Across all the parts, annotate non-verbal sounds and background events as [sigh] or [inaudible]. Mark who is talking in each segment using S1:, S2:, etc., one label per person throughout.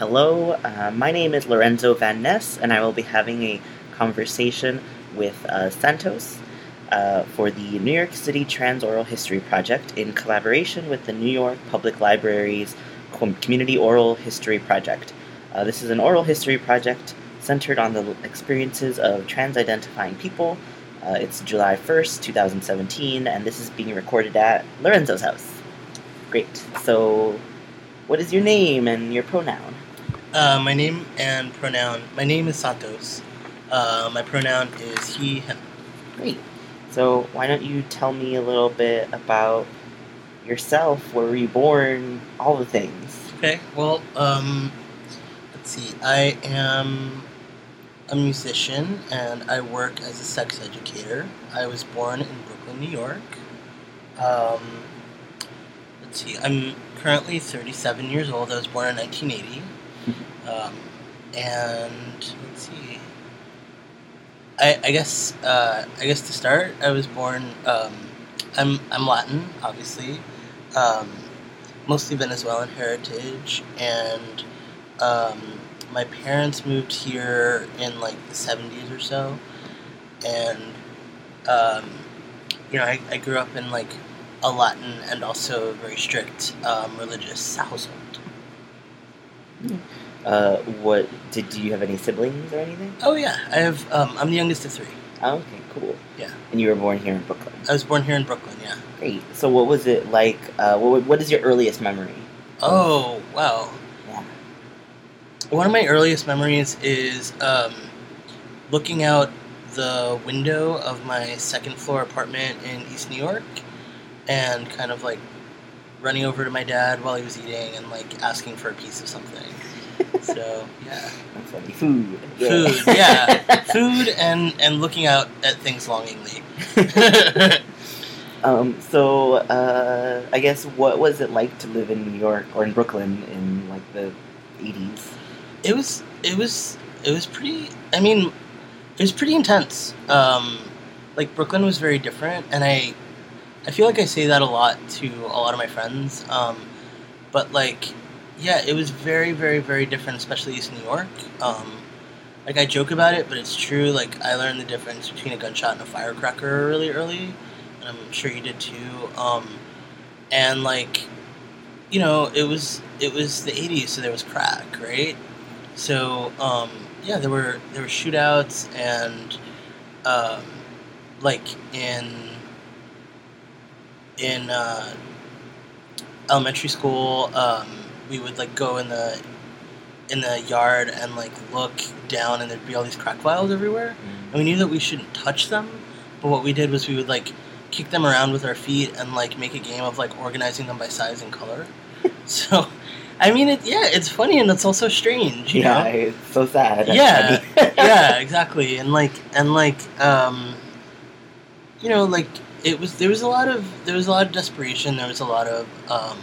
S1: hello. Uh, my name is Lorenzo Van Ness, and I will be having a conversation with uh, Santos uh, for the New York City Trans Oral History Project in collaboration with the New York Public Library's Com- Community Oral History Project. Uh, this is an oral history project centered on the experiences of trans identifying people. Uh, it's July 1st, 2017, and this is being recorded at Lorenzo's house. Great. So, what is your name and your pronoun?
S2: Uh, my name and pronoun. My name is Santos. Uh, my pronoun is he, him.
S1: Great. So, why don't you tell me a little bit about yourself? Where were you born? All the things.
S2: Okay, well, um, let's see. I am a musician and I work as a sex educator. I was born in Brooklyn, New York. Um, let's see. I'm currently 37 years old. I was born in 1980. Um, and let's see. I, I guess uh, I guess to start, I was born. Um, I'm I'm Latin, obviously, um, mostly Venezuelan heritage, and um, my parents moved here in like the '70s or so, and um, you know I, I grew up in like a Latin and also a very strict um, religious household.
S1: Uh, what did do you have any siblings or anything?
S2: Oh yeah, I have. Um, I'm the youngest of three.
S1: Oh, okay, cool.
S2: Yeah.
S1: And you were born here in Brooklyn.
S2: I was born here in Brooklyn. Yeah.
S1: Great. So, what was it like? Uh, what what is your earliest memory?
S2: Oh wow.
S1: Yeah.
S2: One of my earliest memories is um, looking out the window of my second floor apartment in East New York, and kind of like running over to my dad while he was eating and like asking for a piece of something. [laughs] so yeah,
S1: That's funny. Food.
S2: food, yeah, [laughs] food, and and looking out at things longingly. [laughs]
S1: um. So, uh, I guess what was it like to live in New York or in Brooklyn in like the eighties?
S2: it was it was it was pretty i mean it was pretty intense um like brooklyn was very different and i i feel like i say that a lot to a lot of my friends um but like yeah it was very very very different especially east new york. Um like i joke about it but it's true like i learned the difference between a gunshot and a firecracker really early and i'm sure you did too um and like you know it was it was the 80s so there was crack right? So um, yeah, there were there were shootouts and um, like in in uh, elementary school, um, we would like go in the in the yard and like look down, and there'd be all these crack vials everywhere, and we knew that we shouldn't touch them. But what we did was we would like kick them around with our feet and like make a game of like organizing them by size and color. [laughs] so I mean, it, yeah, it's funny and it's also strange. You
S1: Yeah,
S2: know?
S1: it's so sad.
S2: Yeah, [laughs] yeah, exactly. And like, and like, um, you know, like it was. There was a lot of there was a lot of desperation. There was a lot of, um,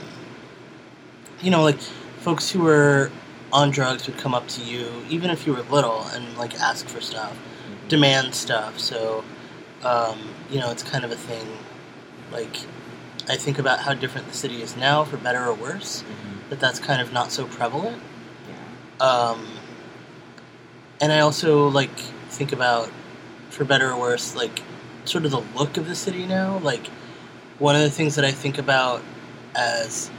S2: you know, like folks who were on drugs would come up to you, even if you were little, and like ask for stuff, demand stuff. So, um, you know, it's kind of a thing. Like, I think about how different the city is now, for better or worse.
S1: Mhm.
S2: That that's kind of not so prevalent.
S1: Yeah.
S2: Um, and I also like think about, for better or worse, like sort of the look of the city now. Like one of the things that I think about as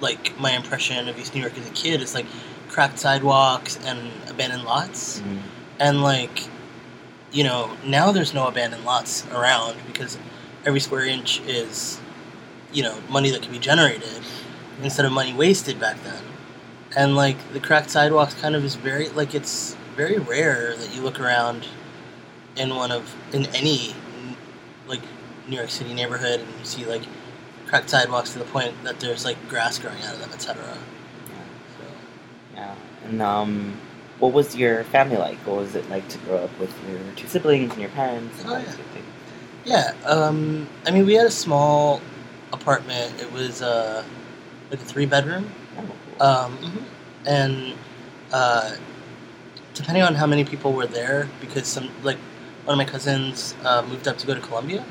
S2: like my impression of East New York as a kid is like cracked sidewalks and abandoned lots.
S1: Mhm.
S2: And like, you know, now there's no abandoned lots around because every square inch is, you know, money that can be generated instead of money wasted back then. And like the cracked sidewalks kind of is very like it's very rare that you look around in one of in any like New York City neighborhood and you see like cracked sidewalks to the point that there's like grass growing out of them, etc. Yeah. So
S1: Yeah. And um, what was your family like? What was it like to grow up with your two siblings and your parents? And
S2: Oh, yeah.
S1: those good things?
S2: Yeah, um, I mean, we had a small apartment. It was uh, like a three bedroom,
S1: Oh, cool.
S2: um, and uh, depending on how many people were there, because some like one of my cousins uh, moved up to go to Columbia.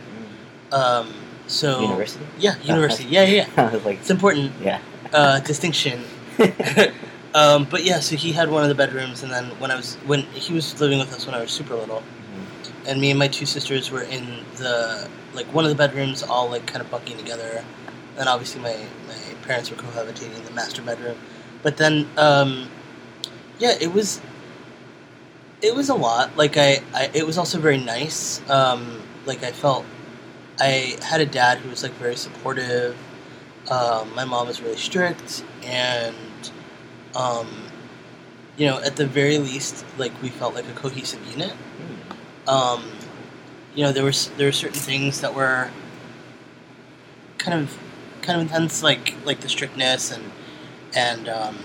S2: Um, so
S1: University?
S2: yeah, university. Yeah, yeah, yeah. [laughs]
S1: Like,
S2: It's important
S1: yeah.
S2: uh, distinction. [laughs] Um, but yeah, so he had one of the bedrooms, and then when I was when he was living with us when I was super little,
S1: Mhm.
S2: and me and my two sisters were in the like one of the bedrooms, all like kind of bunking together. And obviously, my my parents were cohabitating in the master bedroom. But then, um, yeah, it was it was a lot. Like I, I it was also very nice. Um, like I felt I had a dad who was like very supportive. Um, my mom was really strict, and um, you know, at the very least, like we felt like a cohesive unit
S1: Mm.
S2: um, you know, there was there were certain things that were kind of kind of intense, like like the strictness and and um,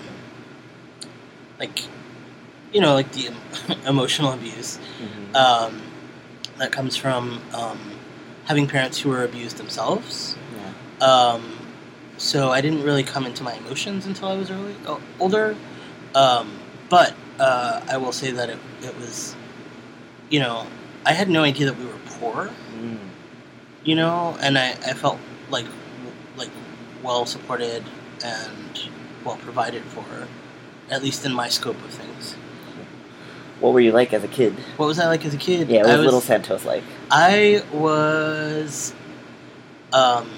S2: like you know, like the [laughs] emotional abuse
S1: Mhm.
S2: um, that comes from um, having parents who were abused themselves.
S1: Yeah.
S2: Um, so I didn't really come into my emotions until I was early, oh, older. Um, but uh, I will say that it, it was, you know, I had no idea that we were poor,
S1: Mm.
S2: you know, and I, I felt like like well supported and well provided for, at least in my scope of things.
S1: What were you like as a kid?
S2: What was I like as a kid?
S1: Yeah, what
S2: I
S1: was Little Santos like?
S2: I was, um,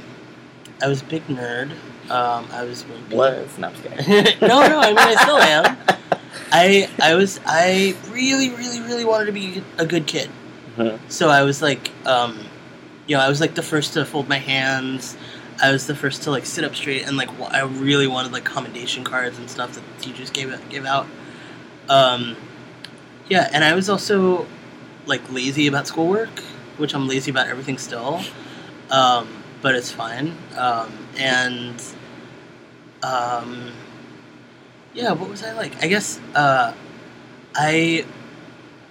S2: I was a big nerd. Um, I was wimpy.
S1: Was? No, I'm just kidding. [laughs]
S2: no, no. I mean, I still am. [laughs] I I was I really really really wanted to be a good kid.
S1: Mhm.
S2: So I was like, um, you know, I was like the first to fold my hands. I was the first to like sit up straight and like I really wanted like commendation cards and stuff that the teachers gave gave out. Um, yeah, and I was also like lazy about schoolwork, which I'm lazy about everything still. Um, but it's fine. Um, and um, yeah, what was I like? I guess uh, I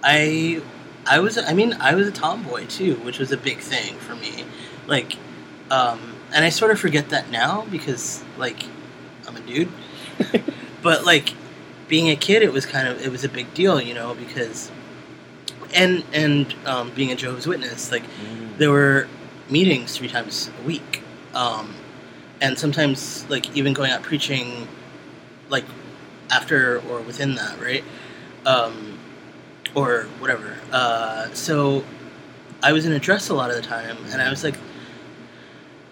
S2: I I was I mean I was a tomboy too, which was a big thing for me. Like um, and I sort of forget that now because like I'm a dude. [laughs] but like being a kid it was kind of it was a big deal, you know, because and and um, being a Jehovah's Witness, like
S1: Mm.
S2: there were meetings three times a week um, and sometimes like even going out preaching like after or within that right? Um, or whatever. Uh, so i was in a dress a lot of the time and i was like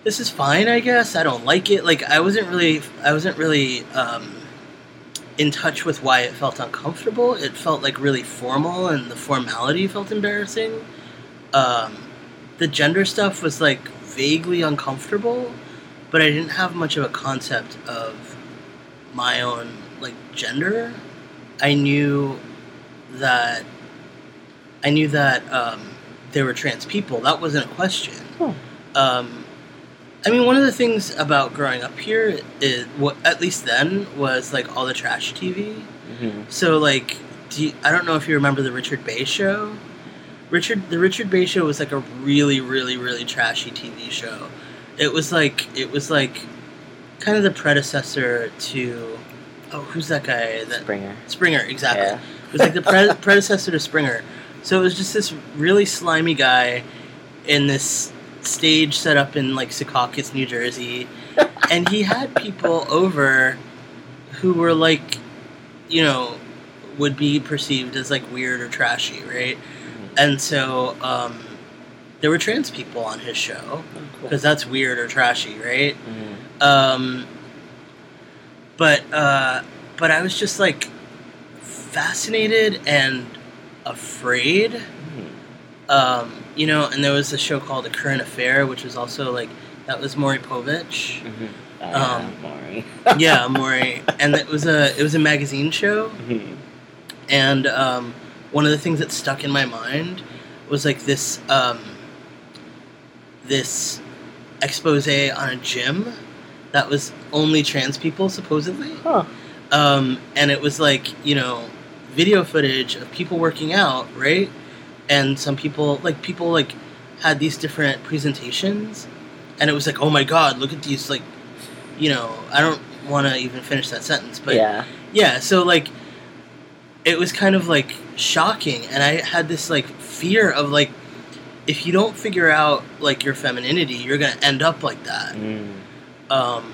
S2: this is fine i guess. I don't like it. Like i wasn't really i wasn't really um, in touch with why it felt uncomfortable it felt like really formal and the formality felt embarrassing um, the gender stuff was like vaguely uncomfortable, but I didn't have much of a concept of my own like gender. I knew that I knew that um, there were trans people. That wasn't a question.
S1: Oh.
S2: Um, I mean, one of the things about growing up here is what at least then was like all the trash TV.
S1: Mhm.
S2: So like, do you, I don't know if you remember the Richard Bey show. Richard, the Richard Bey show was like a really, really, really trashy TV show. It was like it was like kind of the predecessor to oh, who's that guy? That
S1: Springer.
S2: Springer, exactly.
S1: Yeah.
S2: It was like the pre- [laughs] predecessor to Springer. So it was just this really slimy guy in this stage set up in like Secaucus, New Jersey, [laughs] and he had people over who were like, you know, would be perceived as like weird or trashy, right? And so um, there were trans people on his show
S1: Oh, cool.
S2: because that's weird or trashy, right?
S1: Mhm.
S2: Um, but uh, but I was just like fascinated and afraid.
S1: Mhm.
S2: Um, you know, and there was a show called A Current Affair, which was also like that was Maury Povich.
S1: Mhm. Oh,
S2: Um,
S1: yeah, Maury. [laughs]
S2: yeah, Maury, and it was a it was a magazine show.
S1: Mhm.
S2: And um, one of the things that stuck in my mind was like this um, this expose on a gym that was only trans people supposedly.
S1: Huh.
S2: Um, and it was like you know video footage of people working out, right? And some people like people like had these different presentations, and it was like, oh my god, look at these like, you know, I don't want to even finish that sentence, but
S1: yeah.
S2: yeah, so like it was kind of like shocking and I had this like fear of like if you don't figure out like your femininity, you're going to end up like that.
S1: Mm.
S2: Um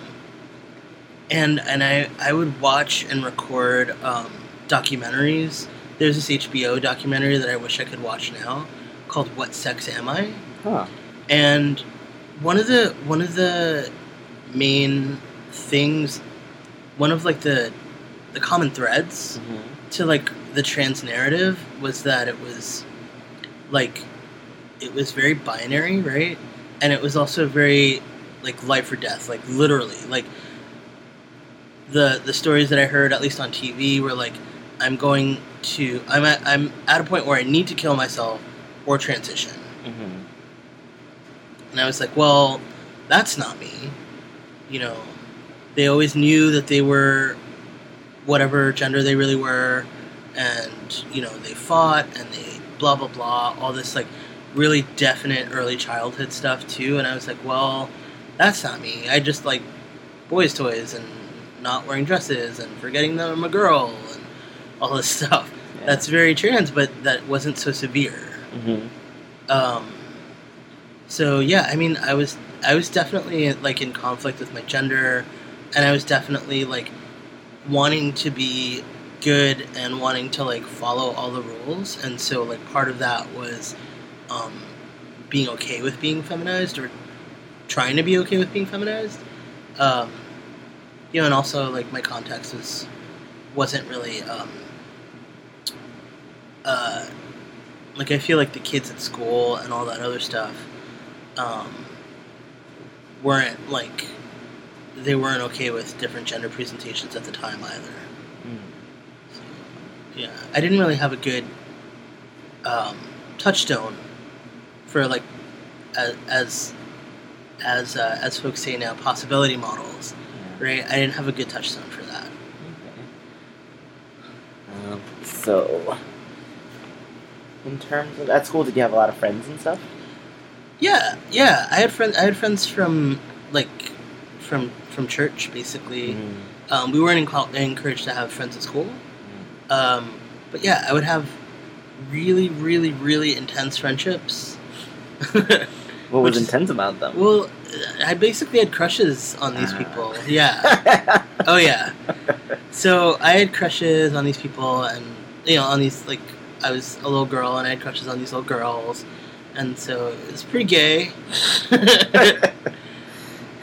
S2: and and I I would watch and record um, documentaries. There's this HBO documentary that I wish I could watch now, called "What Sex Am I?"
S1: Huh.
S2: And one of the one of the main things, one of like the the common threads
S1: Mm-hmm.
S2: to like the trans narrative was that it was like it was very binary, right? And it was also very like life or death, like literally. Like the the stories that I heard at least on TV were like I'm going to I'm at I'm at a point where I need to kill myself or transition.
S1: Mm-hmm.
S2: And I was like, well, that's not me. You know, they always knew that they were whatever gender they really were, and, you know, they fought and they blah, blah, blah, all this, like, really definite early childhood stuff, too. And I was like, well, that's not me. I just like boys' toys and not wearing dresses and forgetting that I'm a girl and [laughs] all this stuff.
S1: Yeah.
S2: That's very trans, but that wasn't so severe.
S1: Mm-hmm.
S2: Um, so yeah, I mean, I was I was definitely like in conflict with my gender, and I was definitely like wanting to be good and wanting to like follow all the rules, and so like part of that was um, being okay with being feminized or trying to be okay with being feminized. Um, you know, and also like my context was wasn't really um, uh, like I feel like the kids at school and all that other stuff um, weren't like they weren't okay with different gender presentations at the time either.
S1: Mm.
S2: So, yeah, I didn't really have a good um, touchstone for like as as as, uh, as folks say now possibility models,
S1: Yeah.
S2: right? I didn't have a good touchstone for that.
S1: Okay. Um, so, in terms of at school, did you have a lot of friends and stuff?
S2: Yeah, yeah. I had friends. I had friends from like from from church, basically.
S1: Mm.
S2: Um, we weren't enco- encouraged to have friends at school, um, but yeah, I would have really, really, really intense friendships. [laughs]
S1: What was
S2: is-
S1: intense about them?
S2: well, I basically had crushes on these
S1: Ah.
S2: people. Yeah. [laughs] Oh yeah. So I had crushes on these people, and you know, on these like I was a little girl, and I had crushes on these little girls, and so it was pretty gay. [laughs]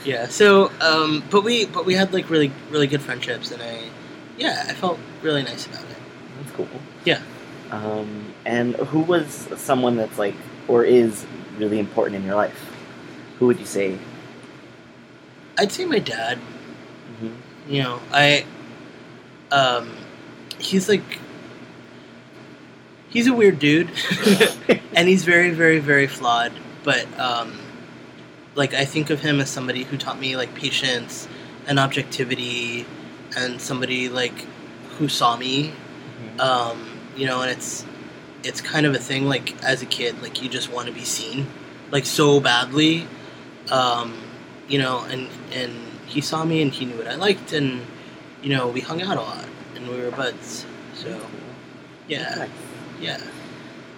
S2: yeah. So, um, but we but we had like really really good friendships, and I, yeah, I felt really nice about it.
S1: That's cool.
S2: Yeah.
S1: Um, and who was someone that's like, or is really important in your life? Who would you say?
S2: I'd say my dad.
S1: Mm-hmm.
S2: You know, I, um, he's like, he's a weird dude, [laughs] and he's very, very, very flawed. But um, like, I think of him as somebody who taught me like patience and objectivity, and somebody like who saw me. Um, you know, and it's it's kind of a thing. Like as a kid, like you just want to be seen, like so badly. Um, you know, and and he saw me and he knew what I liked, and you know, we hung out a lot and we were buds. So yeah. Yeah.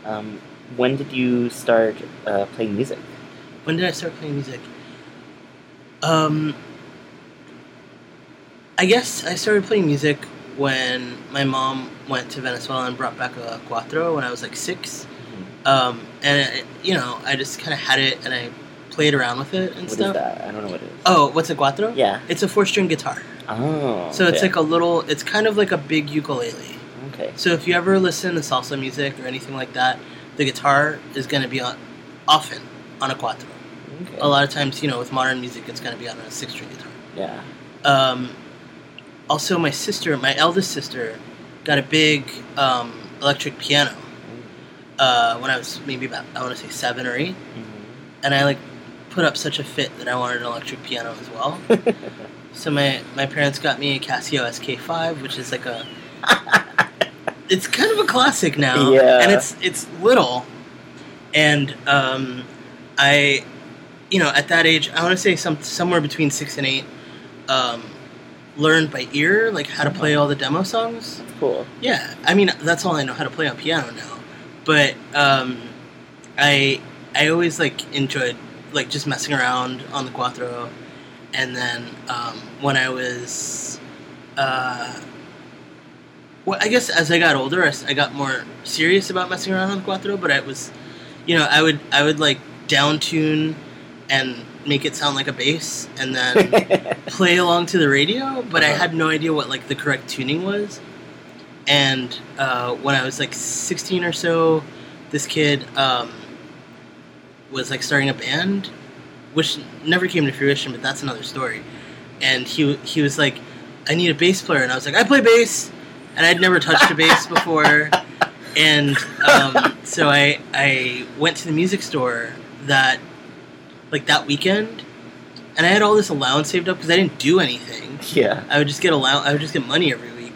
S1: Um, when did you start uh, playing music?
S2: When did I start playing music? Um, I guess I started playing music when my mom went to Venezuela and brought back a cuatro when I was like six. Um, and it, you know, I just kind of had it and I played around with it and
S1: What is
S2: stuff.
S1: that? I don't know what it is.
S2: Oh, what's a cuatro?
S1: Yeah.
S2: It's a four-string guitar.
S1: Oh.
S2: So it's
S1: okay.
S2: like a little. It's kind of like a big ukulele.
S1: Okay.
S2: So if you ever listen to salsa music or anything like that, the guitar is going to be on often on a cuatro.
S1: okay.
S2: A lot of times, you know, with modern music, it's going to be on a six-string guitar.
S1: Yeah.
S2: Um, also, my sister, my eldest sister, got a big um, electric piano uh, when I was maybe about I want to say seven or eight,
S1: Mhm.
S2: and I like put up such a fit that I wanted an electric piano as well. [laughs] so my my parents got me a Casio SK5, which is like a [laughs] it's kind of a classic now,
S1: Yeah.
S2: and it's it's little, and um, I, you know, at that age, I want to say some somewhere between six and eight, um, learned by ear like how to play all the demo songs.
S1: Cool.
S2: Yeah, I mean that's all I know how to play on piano now. But um, I I always like enjoyed like just messing around on the cuatro, and then um, when I was, uh, well, I guess as I got older, I got more serious about messing around on the cuatro. But I was, you know, I would I would like down tune and make it sound like a bass, and then [laughs] play along to the radio, but I
S1: Uh-huh.
S2: had no idea what like the correct tuning was. And uh, when I was like 16 or so, this kid um, was like starting a band, which never came to fruition, but that's another story. And he he was like, "I need a bass player," and I was like, "I play bass," and I'd never touched a bass before. And um, so I I went to the music store that like that weekend, and I had all this allowance saved up because I didn't do anything.
S1: yeah.
S2: I would just get allow I would just get money every week.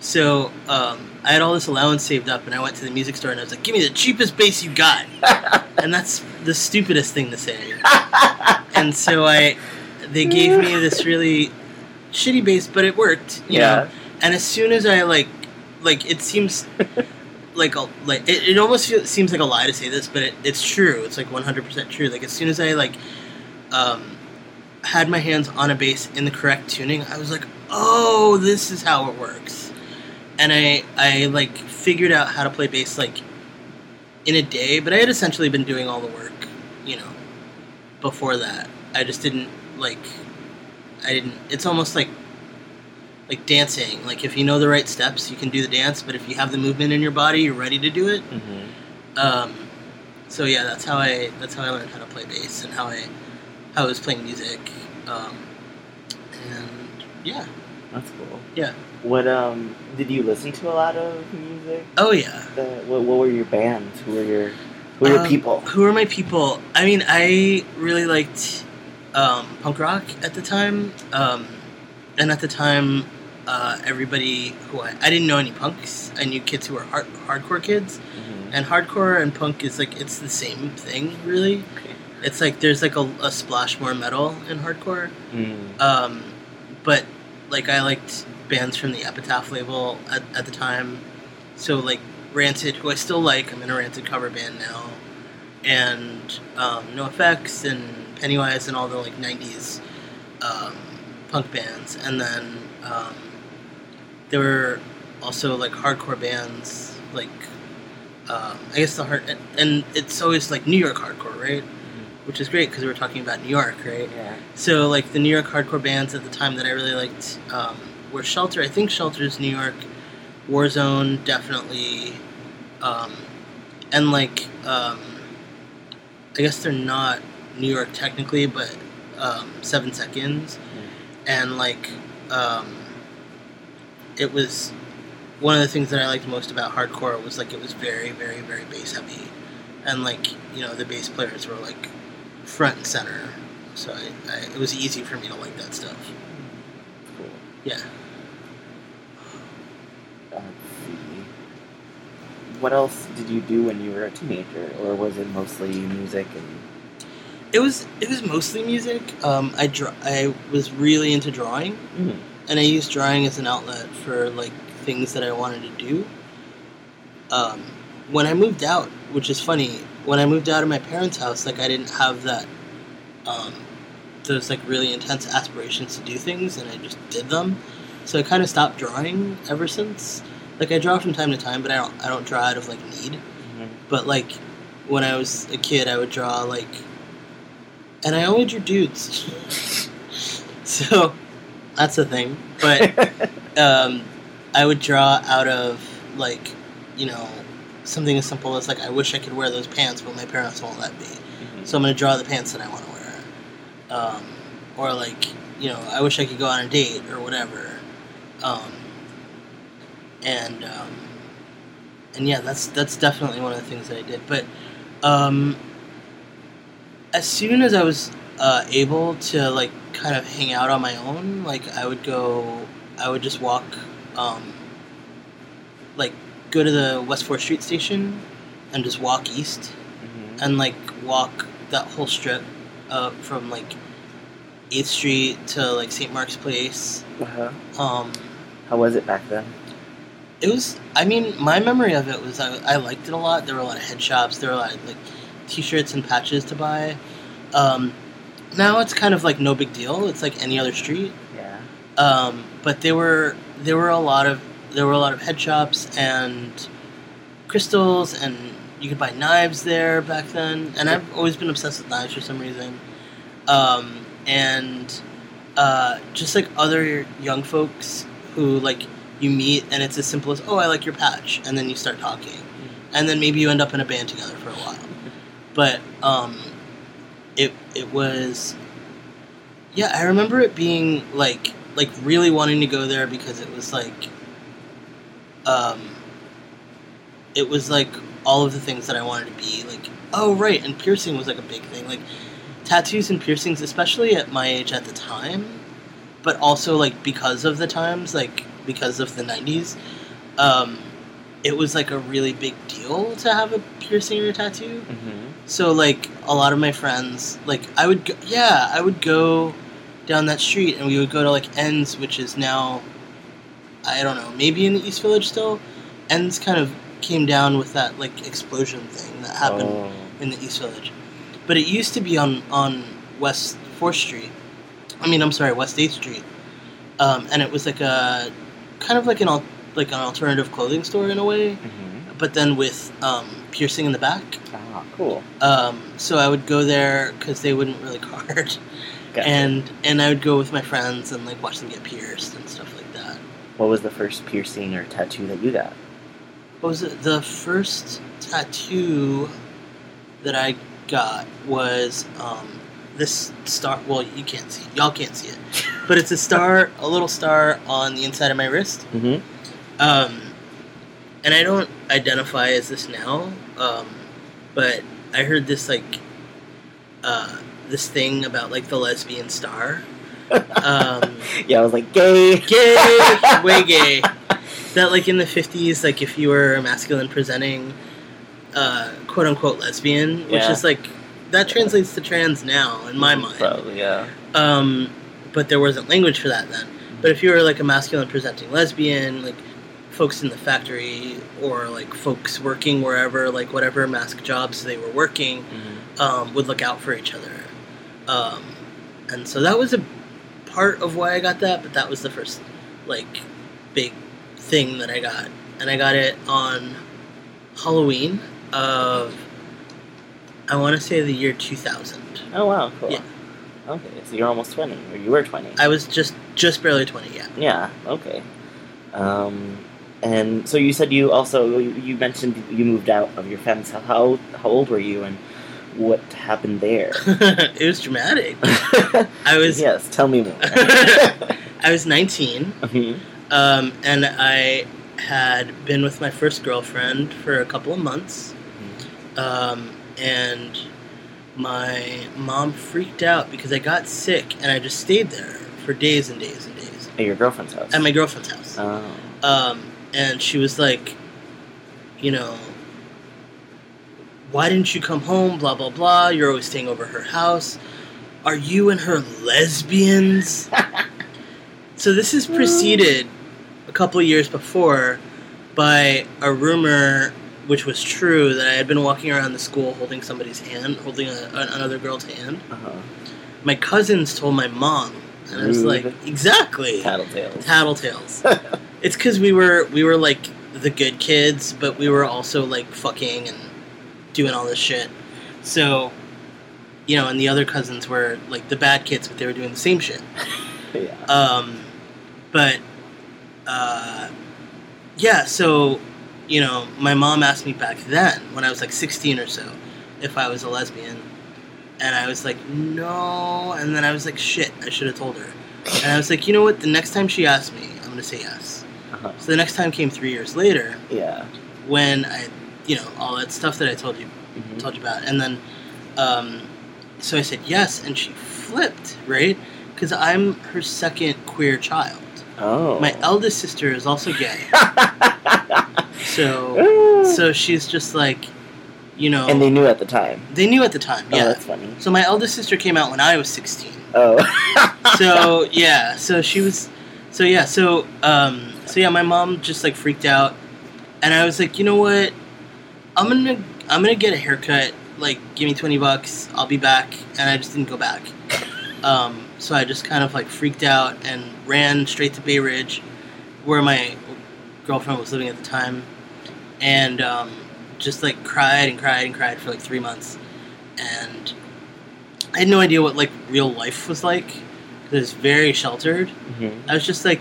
S2: So um, I had all this allowance saved up, and I went to the music store and I was like, "Give me the cheapest bass you got," [laughs] and that's the stupidest thing to say. And so I, they gave me this really shitty bass, but it worked. You
S1: Yeah.
S2: Know? And as soon as I like, like it seems. [laughs] Like a like it, it almost feels, seems like a lie to say this, but it, it's true. It's like one hundred percent true. Like as soon as I like um, had my hands on a bass in the correct tuning, I was like, "Oh, this is how it works." And I I like figured out how to play bass like in a day, but I had essentially been doing all the work, you know, before that. I just didn't like I didn't it's almost like like dancing. Like if you know the right steps, you can do the dance, but if you have the movement in your body, you're ready to do it.
S1: hmm
S2: Um, so yeah, that's how I that's how I learned how to play bass and how I how I was playing music. Um, and yeah,
S1: That's cool.
S2: Yeah.
S1: What um did you listen to a lot of music?
S2: oh yeah.
S1: The, what, what were your bands? Who were your who were your
S2: Um,
S1: people?
S2: Who were my people? I mean, I really liked um, punk rock at the time, um, and at the time, uh, everybody who I, I didn't know any punks. I knew kids who were hard, hardcore kids,
S1: Mhm.
S2: and hardcore and punk is like it's the same thing, really. It's like there's like a, a splash more metal in hardcore.
S1: Mm.
S2: Um, but like I liked bands from the Epitaph label at, at the time. So like Rancid, who I still like, I'm in a Rancid cover band now, and um, NOFX and Pennywise and all the like '90s um, punk bands, and then um, there were also like hardcore bands like um, I guess the hard and, it's always like New York hardcore, right? Which is great because we were talking about New York, right?
S1: Yeah.
S2: So like the New York hardcore bands at the time that I really liked um, were Shelter. I think Shelter's New York, Warzone definitely, um, and like um, I guess they're not New York technically, but um, Seven Seconds, and like um, it was one of the things that I liked most about hardcore was like it was very very very bass heavy, and like you know the bass players were like front and center. So I, I, it was easy for me to like that stuff.
S1: Cool.
S2: Yeah.
S1: What else did you do when you were a teenager, or was it mostly music and?
S2: It was it was mostly music. Um, I draw, I was really into drawing,
S1: Mm.
S2: And I used drawing as an outlet for like things that I wanted to do. Um, when I moved out, which is funny, when I moved out of my parents' house, like I didn't have that um, those like really intense aspirations to do things, and I just did them. So I kind of stopped drawing ever since. Like I draw from time to time, but I don't I don't draw out of like need.
S1: Mhm.
S2: But like when I was a kid, I would draw like, and I only drew dudes. [laughs] so that's the thing. But [laughs] um, I would draw out of like, you know, something as simple as like, I wish I could wear those pants, but my parents won't let me.
S1: Mhm.
S2: So I'm gonna draw the pants that I want to wear, um, or like, you know, I wish I could go on a date or whatever. Um, and um, and yeah, that's that's definitely one of the things that I did. But um, as soon as I was uh, able to like kind of hang out on my own, like I would go, I would just walk, um, like go to the West Fourth Street station and just walk east
S1: Mhm.
S2: and like walk that whole strip uh, from like 8th Street to like St. Mark's Place.
S1: Uh-huh.
S2: Um,
S1: How was it back then?
S2: it was, I mean, my memory of it was I, I liked it a lot. There were a lot of head shops, there were a lot of like t shirts and patches to buy. Um, now it's kind of like no big deal. It's like any other street.
S1: Yeah.
S2: Um, but there were there were a lot of there were a lot of head shops and crystals and you could buy knives there back then. And I've always been obsessed with knives for some reason. Um, and uh, just like other young folks who like you meet and it's as simple as oh I like your patch and then you start talking and then maybe you end up in a band together for a while. [laughs] But um, it it was yeah I remember it being like like really wanting to go there because it was like um, it was like all of the things that I wanted to be like oh right and piercing was like a big thing like tattoos and piercings especially at my age at the time but also like because of the times like because of the 90s um, it was like a really big deal to have a piercing or a tattoo
S1: Mm-hmm.
S2: So like a lot of my friends, like I would go, yeah, I would go down that street and we would go to like Ends, which is now I don't know, maybe in the East Village still. Ends kind of came down with that like explosion thing that happened
S1: Oh.
S2: in the East Village. But it used to be on on West Fourth Street. I mean, I'm sorry, West Eighth Street. Um, and it was like a kind of like an al- like an alternative clothing store in a way,
S1: Mm-hmm.
S2: But then with um, piercing in the back.
S1: Ah, cool.
S2: Um, so I would go there because they wouldn't really [laughs] card,
S1: Gotcha.
S2: and and I would go with my friends and like watch them get pierced and stuff like that.
S1: what was the first piercing or tattoo that you got?
S2: What was it? The first tattoo that I got was um, this star. Well, you can't see, y'all can't see it, but it's a star, [laughs] a little star on the inside of my wrist.
S1: Mm-hmm.
S2: Um, and I don't identify as this now, um, but I heard this like uh, this thing about like the lesbian star. [laughs] Um,
S1: Yeah, I was like, gay.
S2: gay, [laughs] way gay. That like in the fifties, like if you were a masculine presenting, uh, quote unquote lesbian, which
S1: Yeah.
S2: is like that translates to trans now in my mind.
S1: Probably, yeah.
S2: Um, but there wasn't language for that then. But if you were like a masculine presenting lesbian, like folks in the factory or like folks working wherever, like whatever mask jobs they were working,
S1: Mhm.
S2: um, would look out for each other. Um, and so that was a part of why I got that, but that was the first like big thing that I got. And I got it on Halloween of I want to say the year 2000.
S1: Oh wow, cool.
S2: Yeah.
S1: Okay, so you're almost twenty, or you were twenty.
S2: I was just just barely 20, yeah.
S1: Yeah. Okay. Um, and so you said you also you mentioned you moved out of your fence. How how how old were you, and what happened there? [laughs]
S2: it was dramatic. [laughs] I was
S1: yes, tell me more. [laughs]
S2: I was 19,
S1: Mhm.
S2: um, and I had been with my first girlfriend for a couple of months, um, and my mom freaked out because I got sick, and I just stayed there for days and days and days
S1: At your girlfriend's house.
S2: at my girlfriend's house.
S1: Oh.
S2: Um, and she was like, you know, why didn't you come home? Blah, blah, blah. You're always staying over her house. Are you and her lesbians? [laughs] so this is preceded a couple of years before by a rumor, which was true, that I had been walking around the school holding somebody's hand, holding a, another girl's hand.
S1: Uh-huh.
S2: My cousins told my mom, and I was like, exactly
S1: Tattletales.
S2: tattletales. [laughs] it's because we were we were like the good kids, but we were also like fucking and doing all this shit. So, you know, and the other cousins were like the bad kids, but they were doing the same shit. [laughs]
S1: yeah.
S2: Um, but uh, yeah, so you know, my mom asked me back then when I was like 16 or so if I was a lesbian, and I was like no, and then I was like shit, I should have told her, and I was like, you know what, the next time she asks me, I'm gonna say yes.
S1: Uh-huh.
S2: So the next time came three years later
S1: Yeah.
S2: when I, you know, all that stuff that I told you
S1: Mhm.
S2: told you about. And then, um, so I said yes, and she flipped, right? Because I'm her second queer child.
S1: Oh.
S2: My eldest sister is also gay. [laughs] So, so she's just like, you know,
S1: and they knew at the time.
S2: they knew at the time,
S1: Oh,
S2: yeah.
S1: that's funny.
S2: so my eldest sister came out when I was 16.
S1: Oh. [laughs]
S2: So yeah, so she was, so yeah, so um, so yeah, my mom just like freaked out, and I was like, you know what, I'm gonna I'm gonna get a haircut. Like, give me twenty bucks, I'll be back, and I just didn't go back. Um, so I just kind of like freaked out and ran straight to Bay Ridge, where my girlfriend was living at the time, and um, just like cried and cried and cried for like three months, and I had no idea what like real life was like. 'cause It was very sheltered.
S1: hmm
S2: I was just like,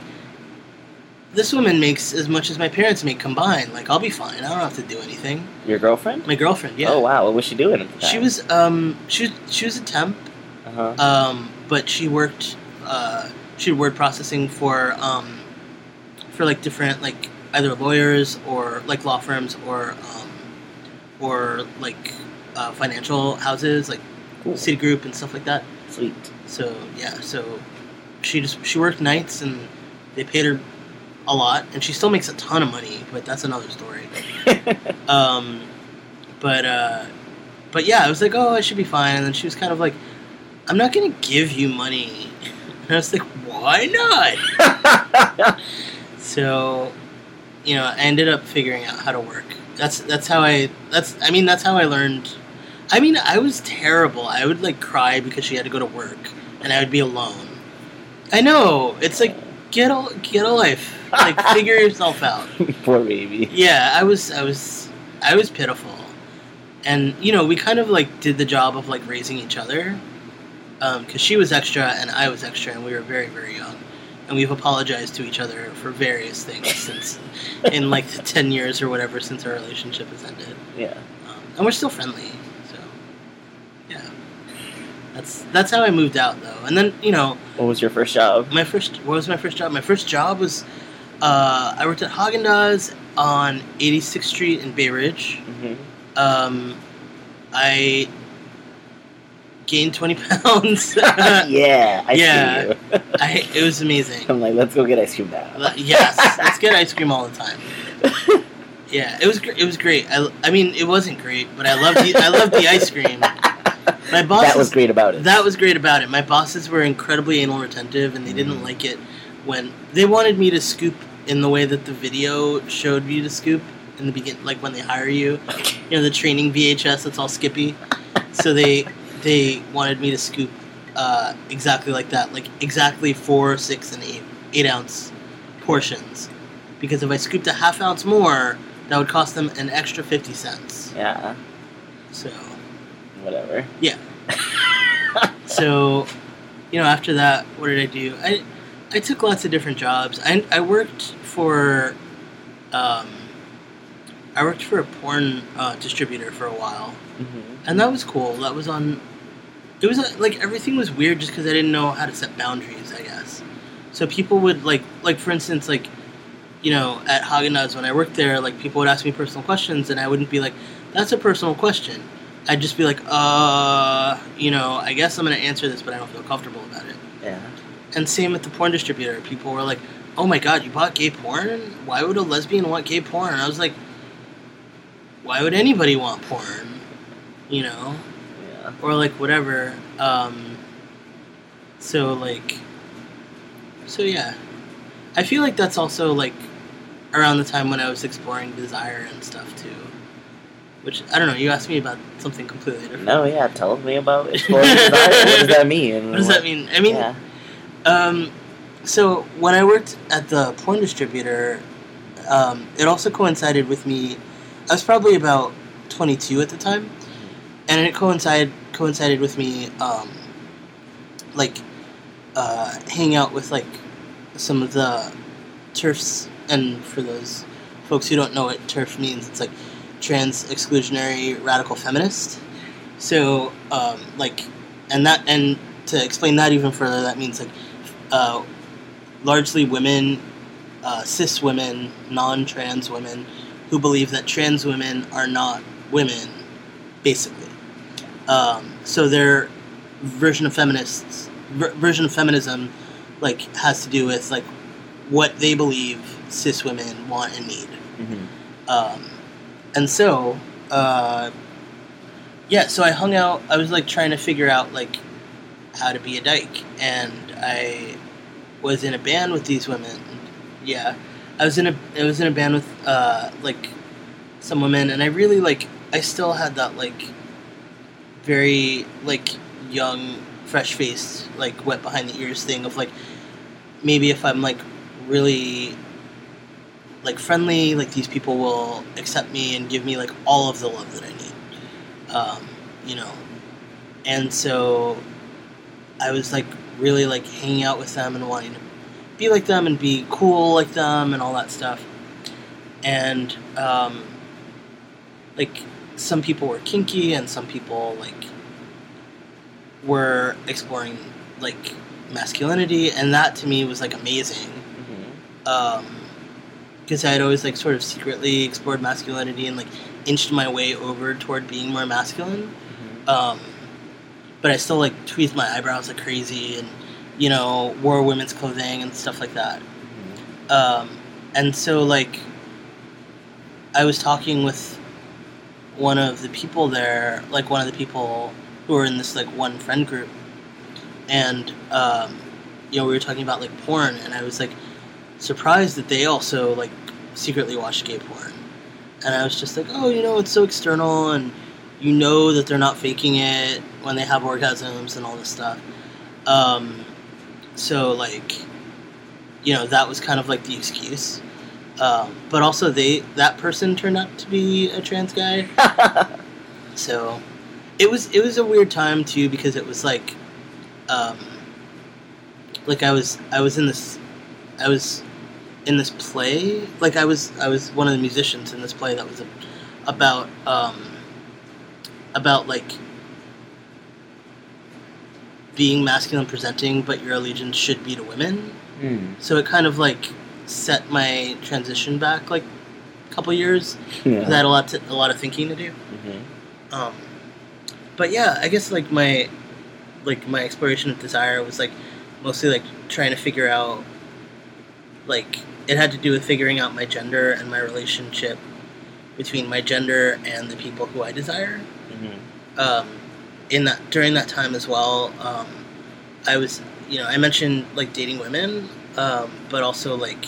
S2: this woman makes as much as my parents make combined. Like I'll be fine. I don't have to do anything.
S1: Your girlfriend?
S2: My girlfriend, yeah.
S1: Oh wow, what was she doing at the time?
S2: She was um she was she was a temp,
S1: Uh-huh.
S2: um, but she worked uh she did word processing for um for like different like either lawyers or like law firms or um or like uh, financial houses like
S1: cool.
S2: Citigroup and stuff like that.
S1: Sweet.
S2: So yeah, so she just she worked nights and they paid her a lot, and she still makes a ton of money, but that's another story. [laughs] Um, but uh, but yeah, I was like, oh, I should be fine, and then she was kind of like, I'm not gonna give you money, [laughs] and I was like, why not? [laughs] So, you know, I ended up figuring out how to work. That's that's how I that's I mean that's how I learned. I mean, I was terrible. I would like cry because she had to go to work, and I would be alone. I know it's like get a get a life, like [laughs] figure yourself out. [laughs]
S1: Poor baby.
S2: Yeah, I was I was I was pitiful, and you know we kind of like did the job of like raising each other, um, because she was extra and I was extra, and we were very very young, and we've apologized to each other for various things since in like the [laughs] ten years or whatever since our relationship has ended,
S1: Yeah.
S2: um, and we're still friendly. So yeah, that's that's how I moved out though, and then you know
S1: What was your first job?
S2: my first what was my first job? My first job was uh, I worked at Haagen Dazs on 86th Street in Bay Ridge.
S1: hmm
S2: Um, I gained 20 [laughs] pounds. [laughs]
S1: yeah, I
S2: Yeah.
S1: see you.
S2: I, it was amazing.
S1: I'm like, let's go get ice cream now.
S2: Uh, yes, let's get ice cream all the time. [laughs] Yeah, it was gr- it was great. I, I mean, it wasn't great, but I loved the, I loved the ice cream. My boss
S1: that was great about it.
S2: That was great about it. My bosses were incredibly anal retentive, and they mm. didn't like it when they wanted me to scoop in the way that the video showed you to scoop in the begin, like when they hire you. You know, the training VHS that's all skippy. So they they wanted me to scoop uh, exactly like that, like exactly four, six, and eight eight ounce portions. Because if I scooped a half ounce more, that would cost them an extra fifty cents.
S1: yeah,
S2: So.
S1: whatever. Yeah. [laughs]
S2: so you know after that what did i do i i took lots of different jobs i, I worked for um, i worked for a porn uh, distributor for a while
S1: hmm
S2: and that was cool that was on it was uh, like everything was weird just because i didn't know how to set boundaries i guess. So people would like like for instance like you know at Haagen-Dazs when i worked there like people would ask me personal questions and i wouldn't be like that's a personal question. I'd just be like uh you know i guess i'm to answer this but i don't feel comfortable about it.
S1: Yeah.
S2: and same with the porn distributor. People were like oh my god you bought gay porn? Why would a lesbian want gay porn? And i was like why would anybody want porn? You know. Or like whatever. Um, so like, so yeah, I feel like that's also like around the time when I was exploring desire and stuff too. Which I don't know. You asked me about something completely different.
S1: No, yeah. Tell me about exploring desire. What does that [laughs] mean?
S2: What does that mean? I mean,
S1: yeah.
S2: um, so when I worked at the porn distributor, um, it also coincided with me. I was probably about 22 at the time, and it coincided coincided with me, um, like, uh, hanging out with like some of the TERFs. And for those folks who don't know what TERF means, it's like trans exclusionary radical feminist. So, um, like, and that and to explain that even further, that means like uh, largely women, uh, cis women, non-trans women, who believe that trans women are not women, basically. Um, so their version of feminists, ver- version of feminism, like has to do with like what they believe cis women want and need.
S1: hmm
S2: Um, and so, uh, yeah, so I hung out. I was like trying to figure out like how to be a dyke, and I was in a band with these women. Yeah, I was in a I was in a band with uh, like some women, and I really like. I still had that like very like young fresh faced, like wet behind the ears thing of like maybe if I'm like really like friendly, like these people will accept me and give me like all of the love that I need. Um, you know. And so I was like really like hanging out with them and wanting to be like them and be cool like them and all that stuff. And um, like some people were kinky and some people like were exploring like masculinity and that to me was like amazing
S1: Mm-hmm.
S2: um because i had always like sort of secretly explored masculinity and like inched my way over toward being more masculine
S1: Mm-hmm.
S2: um but i still like tweezed my eyebrows like crazy and you know wore women's clothing and stuff like that
S1: Mm-hmm.
S2: um, and so like I was talking with one of the people there, like one of the people who were in this like one friend group, and um, you know we were talking about like porn, and I was like surprised that they also like secretly watched gay porn, and I was just like, oh, you know, it's so external, and you know that they're not faking it when they have orgasms and all this stuff. Um, so like you know that was kind of like the excuse um, but also they that person turned out to be a trans guy [laughs] so it was it was a weird time too because it was like um, like i was i was in this i was in this play like i was i was one of the musicians in this play that was a, about um, about like being masculine presenting but your allegiance should be to women
S1: Mm.
S2: so it kind of like set my transition back like a couple years. 'cause I had a lot to, a lot of thinking to do.
S1: Mm-hmm.
S2: Um, but yeah, I guess like my like my exploration of desire was like mostly like trying to figure out like it had to do with figuring out my gender and my relationship between my gender and the people who I desire.
S1: Mm-hmm.
S2: Um, in that during that time as well, um, I was you know I mentioned like dating women, um, but also like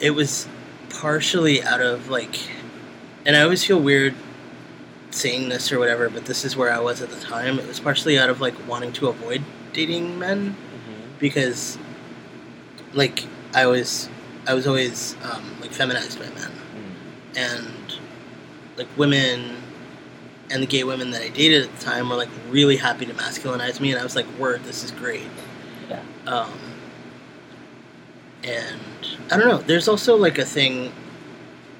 S2: it was partially out of like, and I always feel weird saying this or whatever, but this is where I was at the time. It was partially out of like wanting to avoid dating men
S1: Mm-hmm.
S2: because like I was I was always um, like feminized by men
S1: Mm.
S2: and like women and the gay women that I dated at the time were like really happy to masculinize me and I was like word this is great
S1: Yeah.
S2: um, and I don't know there's also like a thing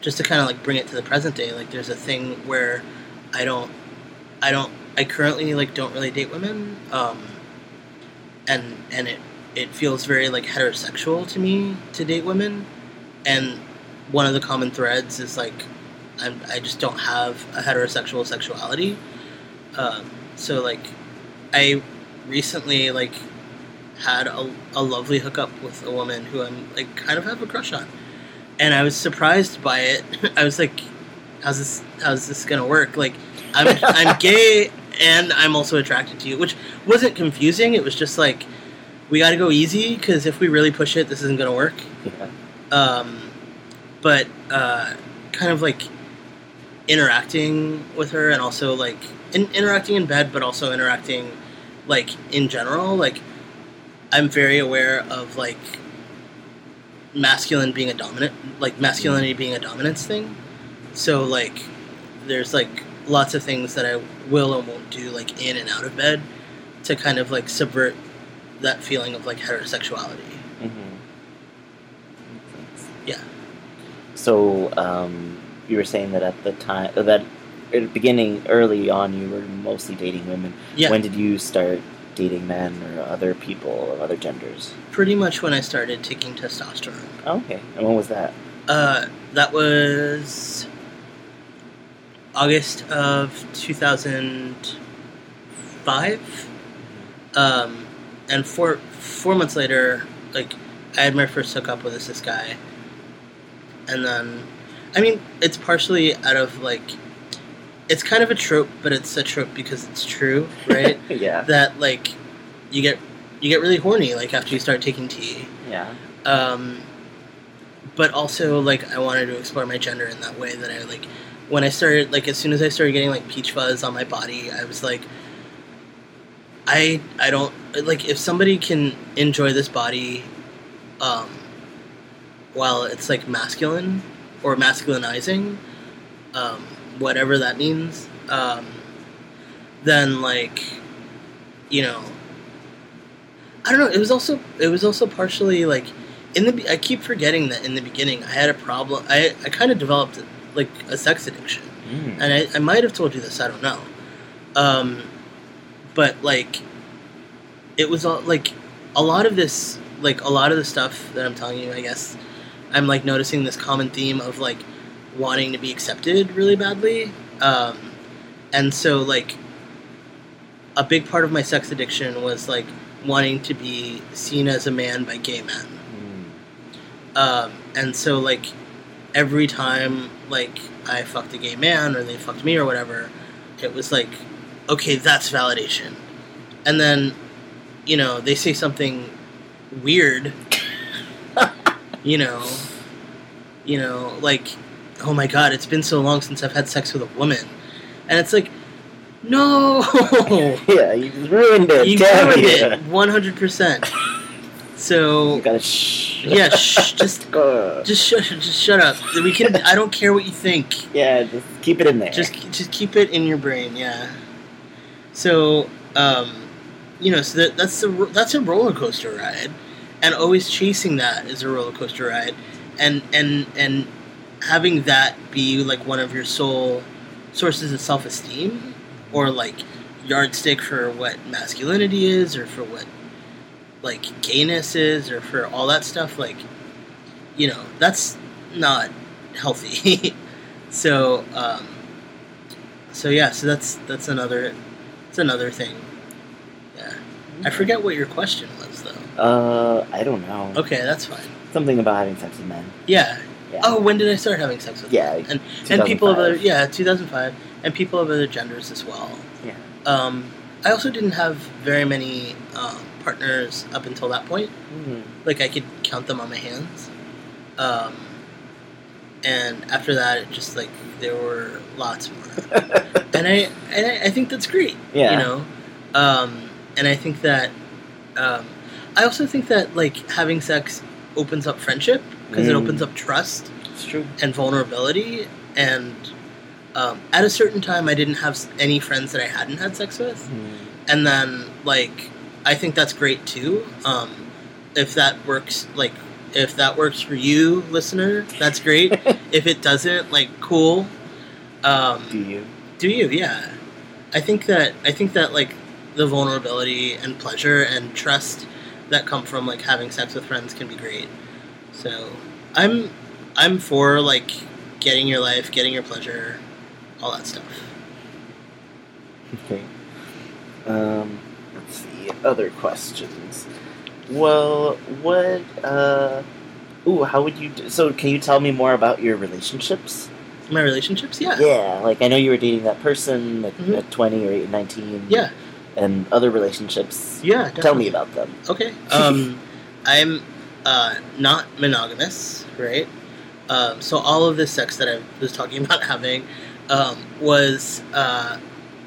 S2: just to kind of like bring it to the present day like there's a thing where I don't I don't I currently like don't really date women um, and and it it feels very like heterosexual to me to date women and one of the common threads is like I'm, I just don't have a heterosexual sexuality. Um, so like, I recently like had a, a lovely hookup with a woman who I'm like kind of have a crush on, and I was surprised by it. [laughs] I was like, "How's this? How's this gonna work?" Like, I'm [laughs] I'm gay and I'm also attracted to you, which wasn't confusing. It was just like, we got to go easy because if we really push it, this isn't gonna work
S1: Yeah.
S2: um, but uh, kind of like interacting with her and also like in, interacting in bed but also interacting like in general like i'm very aware of like masculine being a dominant like masculinity being a dominance thing so like there's like lots of things that i will and won't do like in and out of bed to kind of like subvert that feeling of like heterosexuality
S1: Mm-hmm.
S2: Yeah.
S1: So um, you were saying that at the time, that at the beginning, early on, you were mostly dating women.
S2: yeah
S1: When did you start dating men or other people of other genders?
S2: pretty much when i started taking testosterone
S1: Oh, okay. And when was that?
S2: Uh, that was August of 2005. Um, and four four months later, like I had my first hookup with this this guy, and then, I mean, it's partially out of like, it's kind of a trope, but it's a trope because it's true, [laughs] right?
S1: yeah.
S2: that like, you get you get really horny like after you start taking T
S1: Yeah.
S2: um, but also like I wanted to explore my gender in that way that I like when I started like as soon as I started getting like peach fuzz on my body I was like I I don't like if somebody can enjoy this body, um, while it's like masculine or masculinizing, um, whatever that means, um, then like, you know, I don't know. It was also it was also partially like in the I keep forgetting that in the beginning I had a problem. I I kind of developed like a sex addiction,
S1: Mm.
S2: and I, I might have told you this. I don't know. Um, but like, it was all like a lot of this, like a lot of the stuff that I'm telling you. I guess I'm like noticing this common theme of like wanting to be accepted really badly, um, and so like a big part of my sex addiction was like wanting to be seen as a man by gay men.
S1: Mm.
S2: Um, and so like every time like I fucked a gay man or they fucked me or whatever, it was like, okay, that's validation. And then, you know, they say something weird, [laughs] you know, you know, like, oh my god, it's been so long since I've had sex with a woman. And it's like, no, [laughs]
S1: yeah, you just ruined it.
S2: you
S1: damn
S2: ruined it, one hundred percent. So
S1: You gotta shh.
S2: yeah, shh, just [laughs] just shut, just shut up. We can. I don't care what you think.
S1: yeah, just keep it in there.
S2: Just just keep it in your brain. Yeah. So, um, you know, so that, that's a that's a roller coaster ride, and always chasing that is a roller coaster ride, and and and having that be like one of your sole sources of self esteem, or like yardstick for what masculinity is, or for what like gayness is, or for all that stuff. Like, you know, that's not healthy. [laughs] so, um, so yeah, so that's that's another it's another thing. Yeah, I forget what your question was though.
S1: Uh, I don't know.
S2: Okay, that's fine.
S1: Something about having sex with men.
S2: Yeah.
S1: Yeah.
S2: Oh, when did I start having sex with?
S1: Yeah,
S2: men? and and people of other yeah, two thousand five, and people of other genders as well.
S1: Yeah.
S2: Um, I also didn't have very many um, partners up until that point.
S1: Mm.
S2: Like I could count them on my hands. Um, and after that, it just like there were lots more. [laughs] and I and I, I think that's great.
S1: Yeah.
S2: You know, um, and I think that um, I also think that like having sex opens up friendship because it
S1: Mm.
S2: opens up trust
S1: it's true.
S2: and vulnerability. And um, at a certain time, I didn't have any friends that I hadn't had sex with,
S1: Mm.
S2: and then like I think that's great too. Um, if that works, like if that works for you, listener, that's great. [laughs] if it doesn't, like cool. Um,
S1: Do you?
S2: do you? Yeah. I think that I think that like the vulnerability and pleasure and trust that come from like having sex with friends can be great. So I'm I'm for like getting your life, getting your pleasure, all that stuff.
S1: Okay. Um, let's see. Other questions. Well, what, uh, ooh, how would you, do, so can you tell me more about your relationships?
S2: My relationships, yeah.
S1: Yeah, like I know you were dating that person at,
S2: Mhm.
S1: at 20 or 8, 19.
S2: Yeah.
S1: And other relationships.
S2: Yeah,
S1: Tell me about them.
S2: Okay. Um, [laughs] I'm uh, not monogamous, right? Um, so all of the sex that I was talking [laughs] about having um, was uh,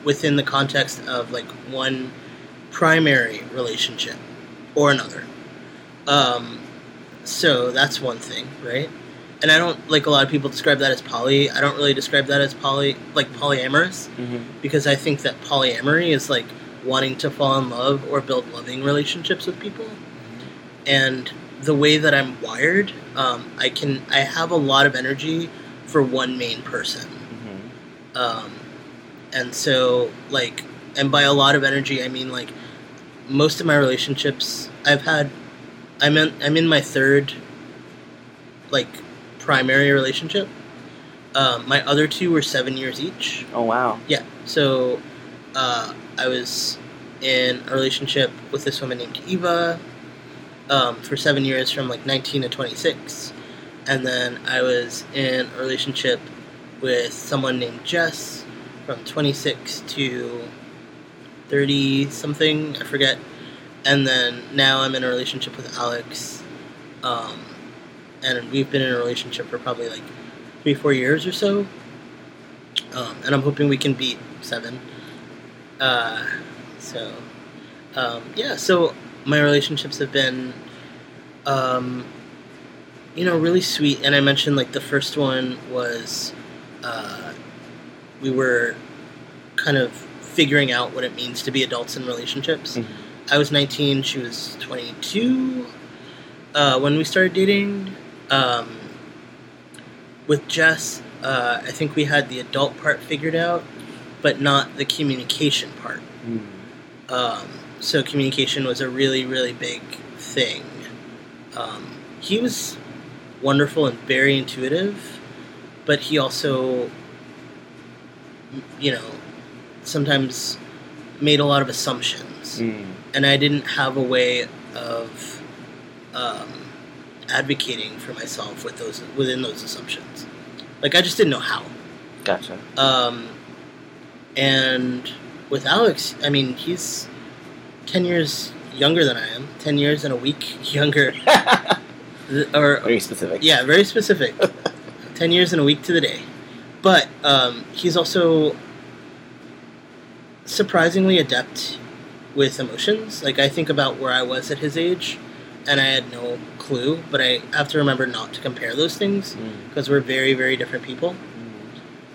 S2: within the context of like one primary relationship or another. Um, so that's one thing, right? And I don't like a lot of people describe that as poly. I don't really describe that as poly, like polyamorous
S1: Mm-hmm.
S2: because I think that polyamory is like wanting to fall in love or build loving relationships with people. And the way that I'm wired, um, I can I have a lot of energy for one main person.
S1: Mm-hmm.
S2: Um, and so like and by a lot of energy I mean like most of my relationships I've had I'm in I'm in my third like primary relationship. Um, my other two were seven years each.
S1: Oh, wow.
S2: Yeah. So uh, I was in a relationship with this woman named Eva um, for seven years, from like 19 to 26, and then I was in a relationship with someone named Jess from 26 to 30 something. I forget. And then now I'm in a relationship with Alex, um, and we've been in a relationship for probably like three, four years or so. Um, and I'm hoping we can beat seven. Uh, so, Um, yeah, so my relationships have been, um, you know, really sweet. And I mentioned like the first one was, uh, we were kind of figuring out what it means to be adults in relationships.
S1: Mhm.
S2: I was 19, she was 22 uh, when we started dating. Um, with Jess, uh, I think we had the adult part figured out, but not the communication part.
S1: Mm.
S2: Um, so communication was a really, really big thing. Um, he was wonderful and very intuitive, but he also, you know, sometimes made a lot of assumptions,
S1: Mm.
S2: and I didn't have a way of um, advocating for myself with those within those assumptions. Like I just didn't know how.
S1: Gotcha.
S2: Um, and with Alex, I mean, he's 10 years younger than I am. 10 years and a week [laughs] younger. [laughs] Or,
S1: Very specific.
S2: yeah, very specific. [laughs] 10 years and a week to the day. But um, he's also surprisingly adept with emotions. Like, I think about where I was at his age, and I had no clue, but I have to remember not to compare those things
S1: Mm.
S2: because we're very, very different people.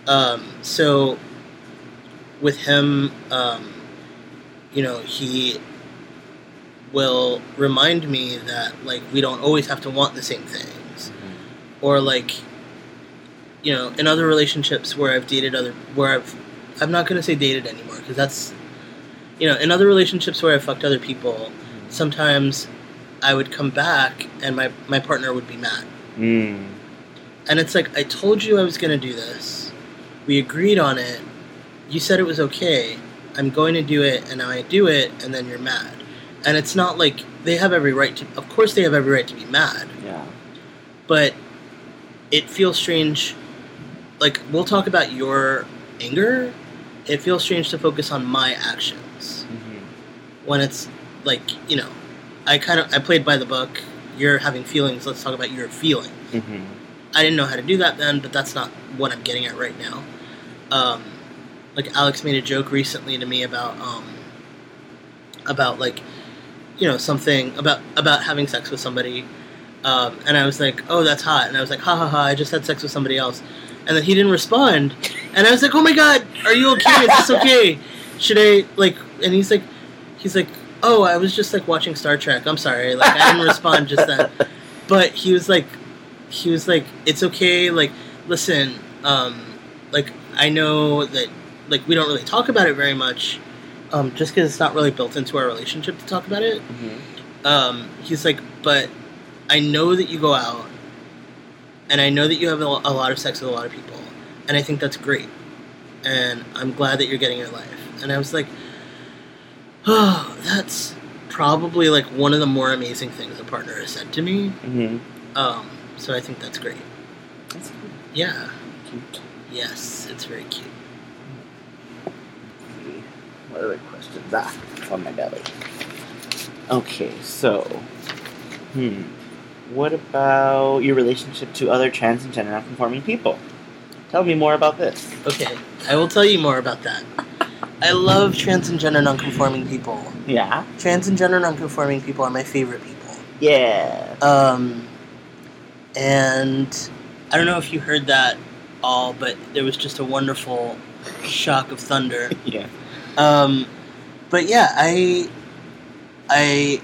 S1: Mm.
S2: Um, so with him, um, you know, he will remind me that like we don't always have to want the same things,
S1: Mhm.
S2: or like, you know, in other relationships where I've dated other where I've I'm not gonna say dated anymore because that's, you know, in other relationships where I've fucked other people, sometimes I would come back and my my partner would be mad.
S1: Mm.
S2: And it's like, I told you I was going to do this. We agreed on it. You said it was okay. I'm going to do it, and now I do it, and then you're mad. And it's not like they have every right to, of course, they have every right to be mad,
S1: Yeah.
S2: but it feels strange. Like, we'll talk about your anger. It feels strange to focus on my actions
S1: Mhm.
S2: when it's like, you know, I kind of, I played by the book. You're having feelings. Let's talk about your feelings.
S1: Mhm.
S2: I didn't know how to do that then, but that's not what I'm getting at right now. Um, like Alex made a joke recently to me about um, about like you know something about about having sex with somebody, um, and I was like, oh, that's hot, and I was like, ha ha ha, I just had sex with somebody else, and then he didn't respond, and I was like, oh my god, are you okay? Is this okay? Should I like? And he's like, he's like, oh, I was just like watching Star Trek. I'm sorry, like I didn't respond just then, but he was like he was like, "It's okay. Like, listen, um, like I know that like we don't really talk about it very much, um, just because it's not really built into our relationship to talk about it."
S1: Mhm.
S2: Um, he's like, "But I know that you go out, and I know that you have a, a lot of sex with a lot of people, and I think that's great, and I'm glad that you're getting your life." And I was like, "Oh, that's." Probably like one of the more amazing things a partner has said to me.
S1: Mhm.
S2: Um, so I think that's great.
S1: That's good.
S2: Yeah.
S1: Cute.
S2: Yes, it's very cute.
S1: Other questions? Ah, on my belly. Okay, so, hmm, what about your relationship to other trans and gender nonconforming people? Tell me more about this.
S2: Okay, I will tell you more about that. I love trans and gender nonconforming people.
S1: Yeah.
S2: Trans and gender nonconforming people are my favorite people.
S1: Yeah.
S2: Um, and I don't know if you heard that all, but there was just a wonderful shock of thunder. [laughs]
S1: Yeah.
S2: Um, but yeah, I, I,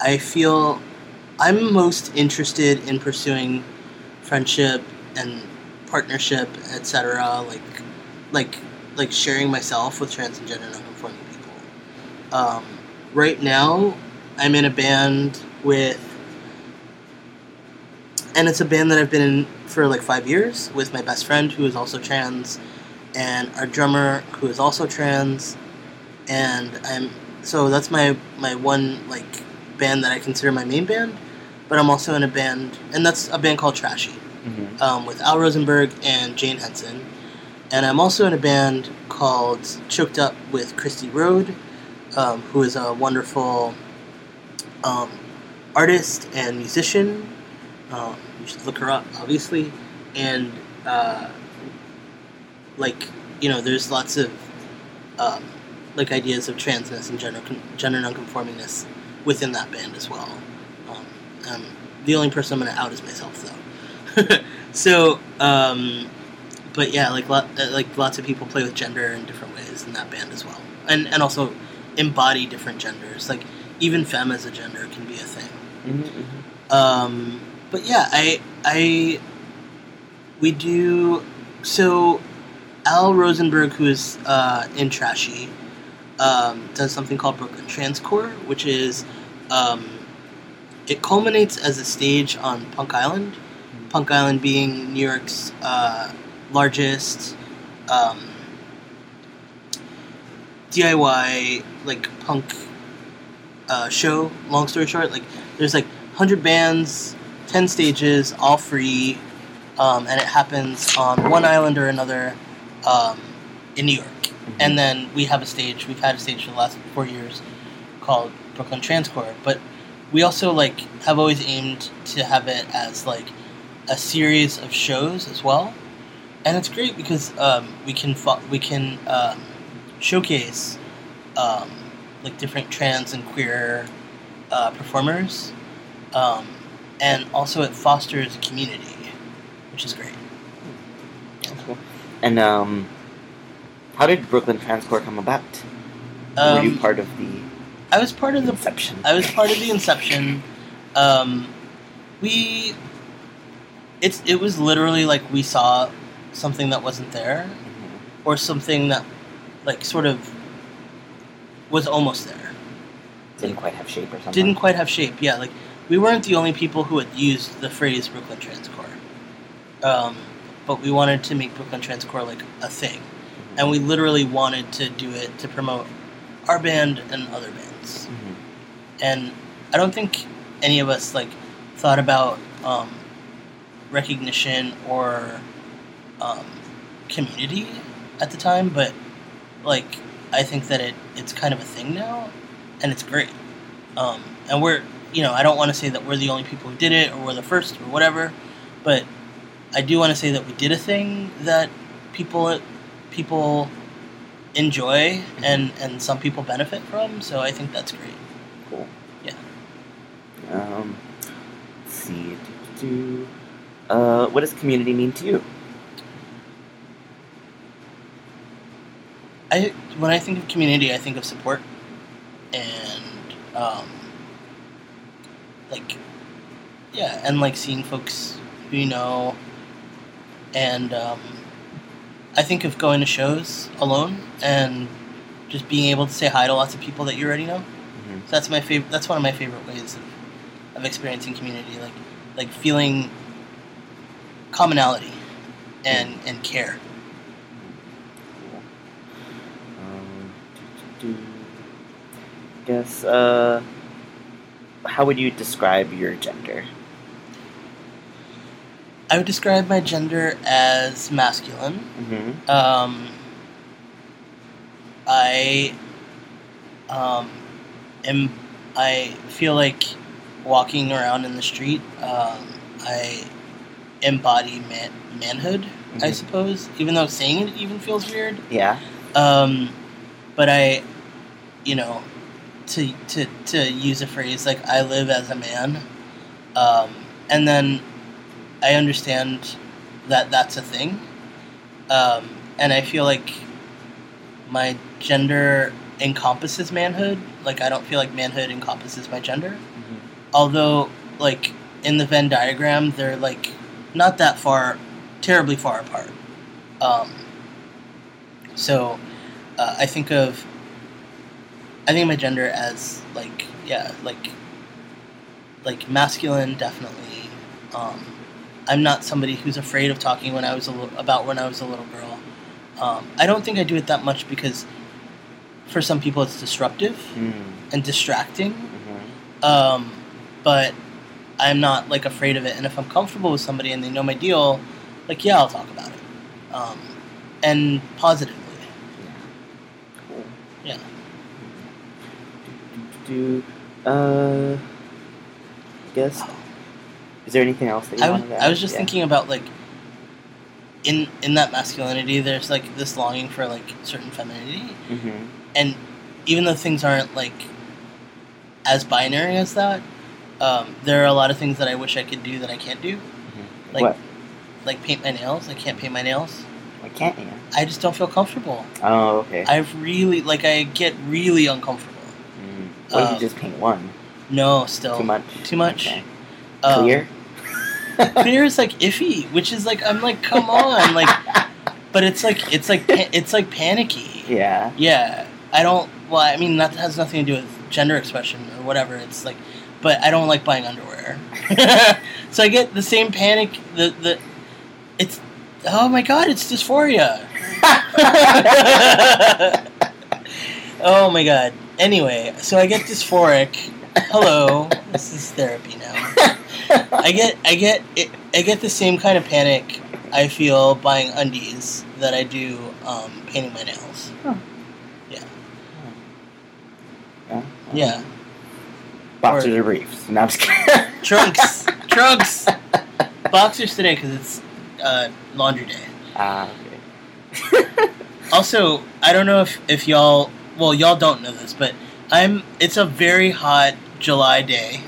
S2: I feel I'm most interested in pursuing friendship and partnership, etc. Like, like, like sharing myself with trans and gender nonconforming people. Um, right now, I'm in a band with, and it's a band that I've been in for like five years with my best friend who is also trans, and our drummer who is also trans, and I'm so that's my my one like band that I consider my main band, but I'm also in a band, and that's a band called Trashy
S1: hmm
S2: um, with Al Rosenberg and Jane Henson. And I'm also in a band called Choked Up with Cristy Road, um, who is a wonderful um, artist and musician. Um, you should look her up, obviously. And, uh, like, you know, there's lots of um, like ideas of transness and gender con- gender nonconformingness within that band as well. Um, um, the only person I'm to out is myself though. [laughs] so, um, but yeah, like lot, uh, like lots of people play with gender in different ways in that band as well, and and also embody different genders. Like even femme as a gender can be a thing.
S1: Mm-hmm.
S2: Um, but yeah, I I we do so. Al Rosenberg, who is uh, in Trashy, um, does something called Brooklyn Transcore, which is um, it culminates as a stage on Punk Island. Punk Island being New York's uh, largest um, DIY like punk uh, show. Long story short, like there's like hundred bands, ten stages, all free, um, and it happens on one island or another um, in New York. And then we have a stage. We've had a stage for the last four years called Brooklyn Transcore, but we also like have always aimed to have it as like a series of shows as well, and it's great because um, we can fo- we can um, showcase um, like different trans and queer uh, performers, um, and also it fosters a community, which is great.
S1: And um, how did Brooklyn Transcore come about? Were you
S2: Um,
S1: part of the
S2: I was part of the
S1: inception?
S2: I was part of the inception. Um, we, it's it was literally like we saw something that wasn't there,
S1: Mhm.
S2: or something that, like, sort of was almost there.
S1: Didn't quite have shape or something.
S2: Didn't quite have shape. Yeah, like we weren't the only people who had used the phrase Brooklyn Transcore, um, but we wanted to make Brooklyn Transcore like a thing, and we literally wanted to do it to promote our band and other bands.
S1: Mhm.
S2: and I don't think any of us like thought about um, recognition or um, community at the time, but like I think that it it's kind of a thing now, and it's great. Um, and we're you know I don't want to say that we're the only people who did it or we're the first or whatever, but I do want to say that we did a thing that people people enjoy and and some people benefit from. So I think that's great.
S1: Cool.
S2: Yeah.
S1: Um, let's see. Do. Uh, what does community mean to you?
S2: I when I think of community, I think of support and um, like yeah, and like seeing folks who you know, and um, I think of going to shows alone and just being able to say hi to lots of people that you already know.
S1: Mhm.
S2: So that's my favorite. That's one of my favorite ways of, of experiencing community, like like feeling commonality and and care.
S1: Um, do, do, do. Guess. Uh, how would you describe your gender?
S2: I would describe my gender as masculine.
S1: Mm-hmm.
S2: Um, I um, am. I feel like walking around in the street. Um, I embody man- manhood. I
S1: Mhm.
S2: suppose, even though saying it even feels weird.
S1: Yeah.
S2: Um, but I, you know, to to to use a phrase like I live as a man, um, and then I understand that that's a thing, um, and I feel like my gender encompasses manhood. Like I don't feel like manhood encompasses my gender,
S1: Mm-hmm.
S2: although like in the Venn diagram they're like not that far, terribly far apart. Um, so uh, I think of I think of my gender as like yeah like like masculine definitely. Um, I'm not somebody who's afraid of talking when I was a little, about when I was a little girl. Um, I don't think I do it that much because for some people it's disruptive
S1: Mm-hmm.
S2: and distracting. Um, but I'm not like afraid of it, and if I'm comfortable with somebody and they know my deal, like yeah, I'll talk about it, um, and positively.
S1: Cool.
S2: Yeah.
S1: Do, do, do, uh, I guess. Is there anything else that you
S2: I was,
S1: wanted to
S2: I was just
S1: Yeah.
S2: thinking about like in in that masculinity, there's like this longing for like certain femininity,
S1: Mm-hmm.
S2: and even though things aren't like as binary as that, um, there are a lot of things that I wish I could do that I can't do. Like
S1: what?
S2: like paint my nails. I can't paint my nails.
S1: Why can't you?
S2: I just don't feel comfortable.
S1: Oh, okay.
S2: I've really like I get really uncomfortable.
S1: Mm. What if
S2: um,
S1: you just paint one?
S2: No, still
S1: Too much.
S2: Too much.
S1: Okay.
S2: Um,
S1: Clear. [laughs]
S2: clear is like iffy, which is like I'm like come on, like, but it's like it's like it's like panicky.
S1: yeah.
S2: Yeah, I don't. Well, I mean that has nothing to do with gender expression or whatever. It's like, but I don't like buying underwear, [laughs] so I get the same panic. The the, it's oh my god, it's dysphoria. [laughs] oh my god. Anyway, so I get dysphoric. Hello, this is therapy now. [laughs] I get I get it, I get the same kind of panic I feel buying undies that I do um, painting my nails.
S1: yeah.
S2: Yeah,
S1: Boxers or briefs? No, I'm just kidding. [laughs]
S2: trunks, trunks, boxers today because it's uh, laundry day.
S1: Ah, okay. [laughs]
S2: Also, I don't know if, if y'all well y'all don't know this, but I'm it's a very hot July day.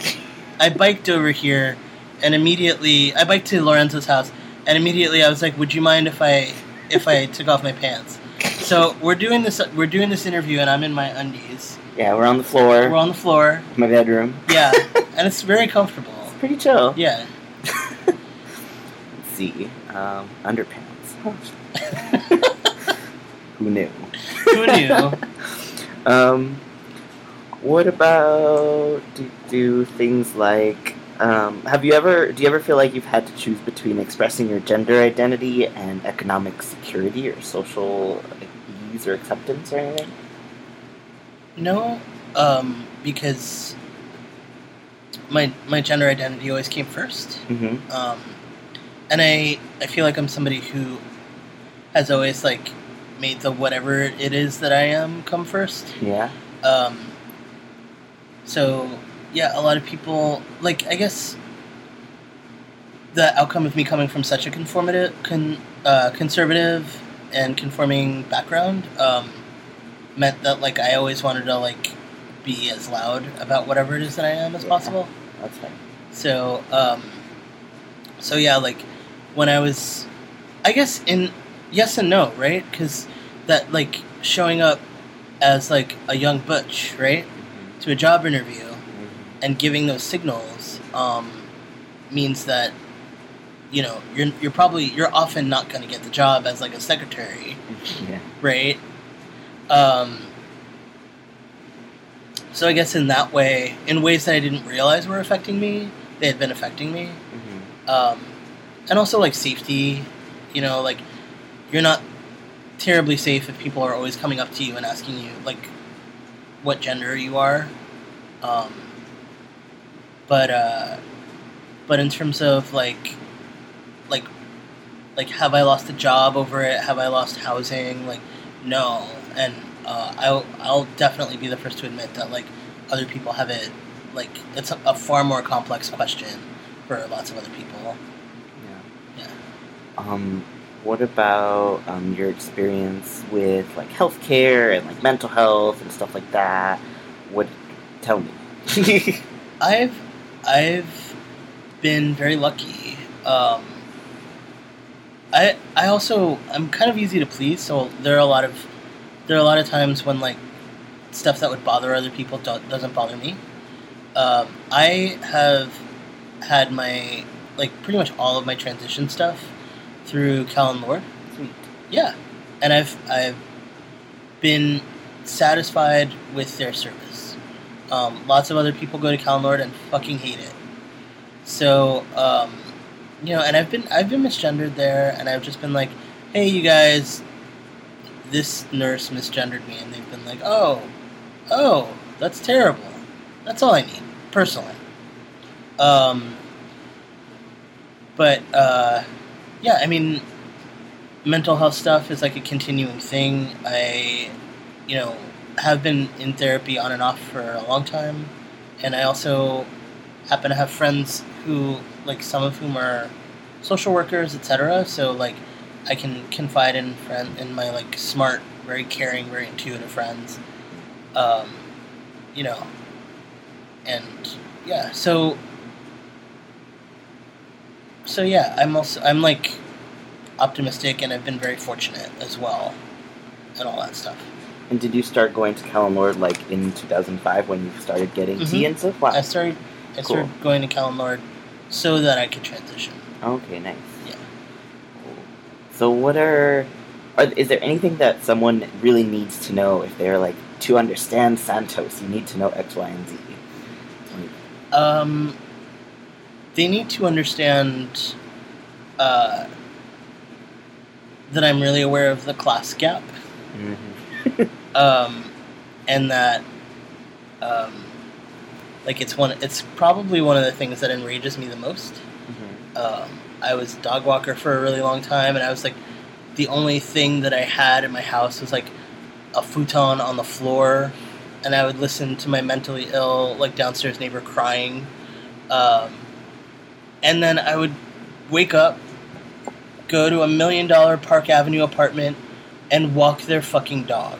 S2: I biked over here and immediately I biked to Lorenzo's house and immediately I was like, "Would you mind if I if I took off my pants?" So we're doing this we're doing this interview and I'm in my undies.
S1: yeah, we're on the floor.
S2: We're on the floor.
S1: my bedroom.
S2: Yeah, [laughs] and it's very comfortable.
S1: Pretty chill.
S2: Yeah.
S1: Let's [laughs] see. Um, underpants. [laughs] Who knew?
S2: Who knew?
S1: Um, what about do, do things like? Um, have you ever? Do you ever feel like you've had to choose between expressing your gender identity and economic security or social ease or acceptance or anything?
S2: No, um, because my my gender identity always came first.
S1: Mm-hmm.
S2: um, and I I feel like I'm somebody who has always like made the whatever it is that I am come first.
S1: Yeah.
S2: Um, so yeah, a lot of people like I guess the outcome of me coming from such a conformative, con, uh, conservative and conforming background um, meant that like I always wanted to like be as loud about whatever it is that I am as
S1: Yeah.
S2: possible.
S1: That's fine.
S2: So, um, so yeah, like when I was, I guess in yes and no, right? Because that like showing up as like a young butch, right, to a job interview and giving those signals um, means that you know you're you're probably you're often not going to get the job as like a secretary,
S1: Yeah.
S2: right? Um, so I guess in that way, in ways that I didn't realize were affecting me, they had been affecting me.
S1: Mm-hmm.
S2: Um, and also like safety, you know, like you're not terribly safe if people are always coming up to you and asking you like what gender you are. Um, but uh, but in terms of like like like have I lost a job over it? Have I lost housing? Like no, and uh, I'll I'll definitely be the first to admit that like other people have it like it's a, a far more complex question for lots of other people.
S1: Yeah.
S2: Yeah.
S1: Um, what about um, your experience with like healthcare and like mental health and stuff like that? What? Tell me. [laughs]
S2: I've I've been very lucky. Um, I I also I'm kind of easy to please, so there are a lot of there are a lot of times when like stuff that would bother other people do- doesn't bother me. Um, I have had my like pretty much all of my transition stuff through
S1: Callen-Lorde.
S2: Yeah, and I've I've been satisfied with their service. Um, lots of other people go to Callen-Lorde and fucking hate it. So, um, you know, and I've been I've been misgendered there, and I've just been like, hey, you guys, this nurse misgendered me, and they've been like, oh, oh, that's terrible. That's all I need personally. Um, but uh, yeah, I mean, mental health stuff is like a continuing thing. I, you know, have been in therapy on and off for a long time, and I also happen to have friends who, like, some of whom are social workers, etc. So like, I can confide in friend in my like smart, very caring, very intuitive friends. Um, you know, and yeah, so so yeah, I'm also I'm like optimistic, and I've been very fortunate as well, and all that stuff.
S1: And did you start going to Callen-Lorde like in 2005 when you started getting
S2: Mhm.
S1: T and stuff? Wow.
S2: I started I
S1: Cool.
S2: started going to Callen-Lorde so that I could transition.
S1: Okay, nice.
S2: Yeah.
S1: Cool. So, what are, are is there anything that someone really needs to know if they're like to understand Santos? You need to know X, Y, and Z.
S2: Um, they need to understand uh, that I'm really aware of the class gap,
S1: Mm-hmm. [laughs]
S2: um, and that um, like it's one. It's probably one of the things that enrages me the most.
S1: Mm-hmm.
S2: um, I was dog walker for a really long time, and I was like, the only thing that I had in my house was like a futon on the floor, and I would listen to my mentally ill, like downstairs neighbor crying, um, and then I would wake up, go to a million dollar Park Avenue apartment, and walk their fucking dog,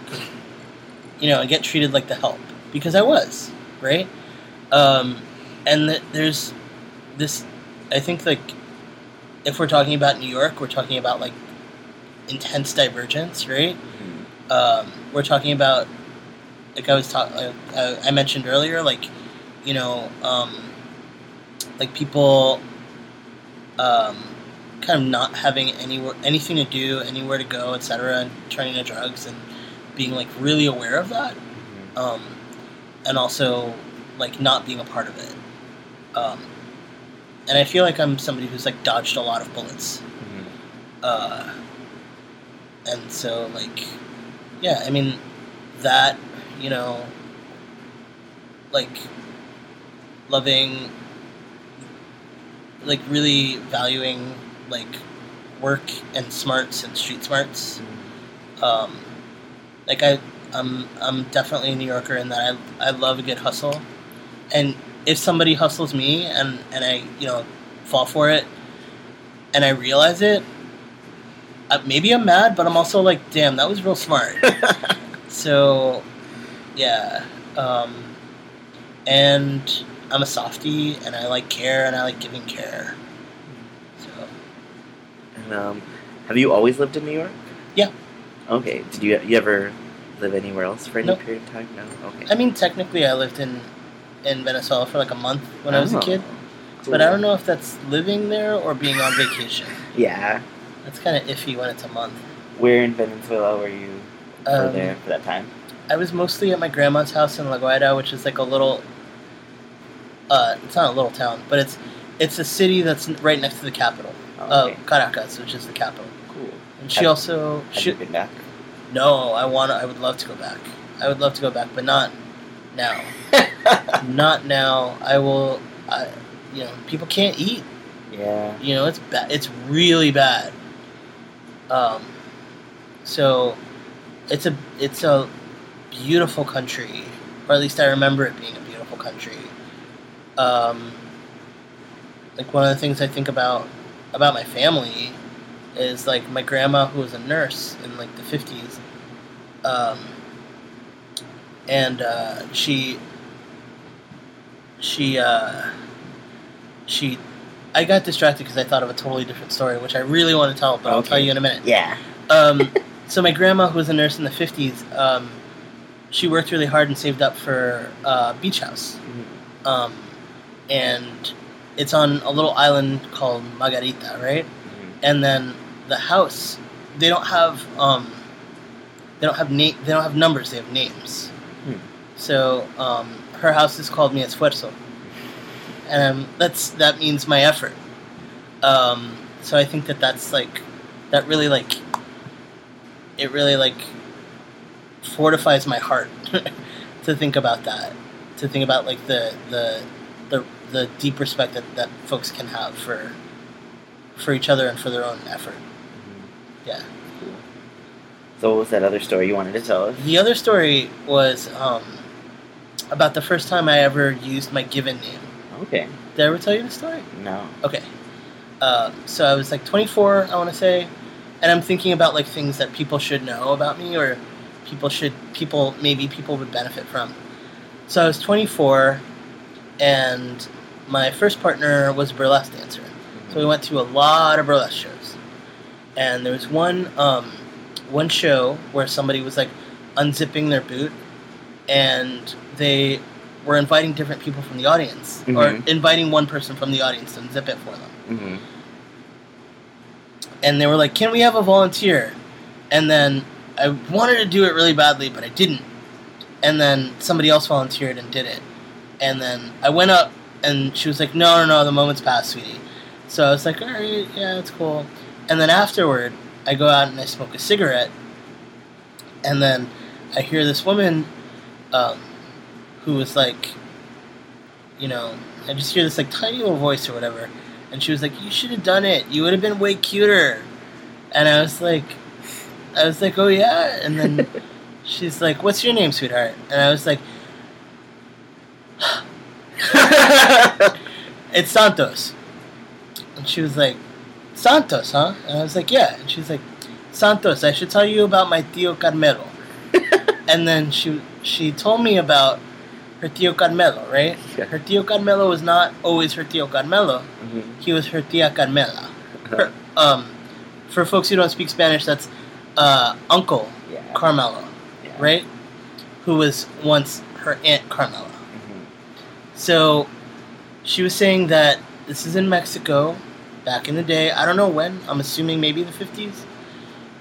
S2: you know, and get treated like the help. Because I was right, um, and th- there's this I think like if we're talking about New York, we're talking about like intense divergence, right? Um, we're talking about like I was talking, uh, I mentioned earlier, like you know, um, like people um, kind of not having anywhere anything to do, anywhere to go, etc., and turning to drugs and being like really aware of that, um, and also like not being a part of it. Um, and I feel like I'm somebody who's like dodged a lot of bullets.
S1: Mm-hmm.
S2: Uh, and so like, yeah, I mean, that you know, like loving, like really valuing like work and smarts and street smarts. Um, like I, I'm I'm definitely a New Yorker in that I I love a good hustle, and if somebody hustles me and and I you know fall for it, and I realize it, uh, maybe I'm mad, but I'm also like, damn, that was real smart. [laughs] so, yeah, um, and I'm a softie, and I like care, and I like giving care. So
S1: And, um, have you always lived in New York?
S2: Yeah.
S1: Okay. Did you you ever live anywhere else for any
S2: Nope.
S1: period of time? No. Okay.
S2: I mean, technically, I lived in in Venezuela for like a month when I was a
S1: Oh,
S2: kid,
S1: cool.
S2: but I don't know if that's living there or being on vacation.
S1: Yeah.
S2: That's kind of iffy when it's a month.
S1: Where in Venezuela were you
S2: Um,
S1: there for that time?
S2: I was mostly at my grandma's house in La Guaira, which is like a little. Uh, it's not a little town, but it's it's a city that's right next to the capital,
S1: Oh, okay.
S2: uh, Caracas, which is the capital.
S1: cool.
S2: And she
S1: Have-
S2: also
S1: Have
S2: she,
S1: you been back?
S2: no, I want. I would love to go back. I would love to go back, but not now. [laughs] not now. I will. I, you know, people can't eat.
S1: yeah.
S2: You know, it's bad. It's really bad. Um, so it's a it's a beautiful country, or at least I remember it being a beautiful country. Um, like one of the things I think about about my family is like my grandma who was a nurse in like the fifties, um, and uh, she she uh, she I got distracted because I thought of a totally different story, which I really want to tell, but I'll tell you in a minute.
S1: Yeah.
S2: Um, so my grandma, who was a nurse in the fifties, um, she worked really hard and saved up for uh, beach house,
S1: Mhm.
S2: And it's on a little island called Margarita, right?
S1: Mhm.
S2: And then the house, they don't have um, they don't have name, they don't have numbers, they have names.
S1: Hmm.
S2: So um, her house is called Mi Esfuerzo, and um, that's that means my effort. Um, so I think that that's like that really like it really like fortifies my heart [laughs] to think about that, to think about like the the the, deep respect that, that folks can have for for each other and for their own effort.
S1: Mhm.
S2: Yeah.
S1: Cool. So what was that other story you wanted to tell us?
S2: The other story was um, about the first time I ever used my given name.
S1: Okay.
S2: Did I ever tell you the story?
S1: No.
S2: Okay. Uh, so I was like 24, I want to say, and I'm thinking about like things that people should know about me or people should people maybe people would benefit from. So I was 24, and my first partner was a burlesque dancer. So we went to a lot of burlesque shows, and there was one um, one show where somebody was like unzipping their boot, and they were inviting different people from the audience, or
S1: Mhm.
S2: inviting one person from the audience to unzip it for them.
S1: Mm-hmm.
S2: and they were like, "Can we have a volunteer?" And then I wanted to do it really badly, but I didn't. And then somebody else volunteered and did it. And then I went up, and she was like, "No, no, no, the moment's past, sweetie." So I was like, "All right, yeah, it's cool." And then afterward, I go out and I smoke a cigarette, and then I hear this woman, um, who was like, you know, I just hear this like tiny little voice or whatever, and she was like, "You should have done it. You would have been way cuter." And I was like, I was like, "Oh yeah." And then [laughs] she's like, "What's your name, sweetheart?" And I was like, [laughs] "It's Santos." And she was like, "Santos, huh?" And I was like, "Yeah." And she was like, "Santos, I should tell you about my tío Carmelo." [laughs] and then she she told me about her tío Carmelo, right?
S1: Yeah.
S2: Her tío Carmelo was not always her tío Carmelo.
S1: Mm-hmm.
S2: He was her tía Carmela. Her, um, for folks who don't speak Spanish, that's uh, Uncle
S1: yeah.
S2: Carmelo,
S1: yeah.
S2: right? Who was once her Aunt Carmela.
S1: Mhm.
S2: So she was saying that this is in Mexico back in the day. I don't know when. I'm assuming maybe the 50s.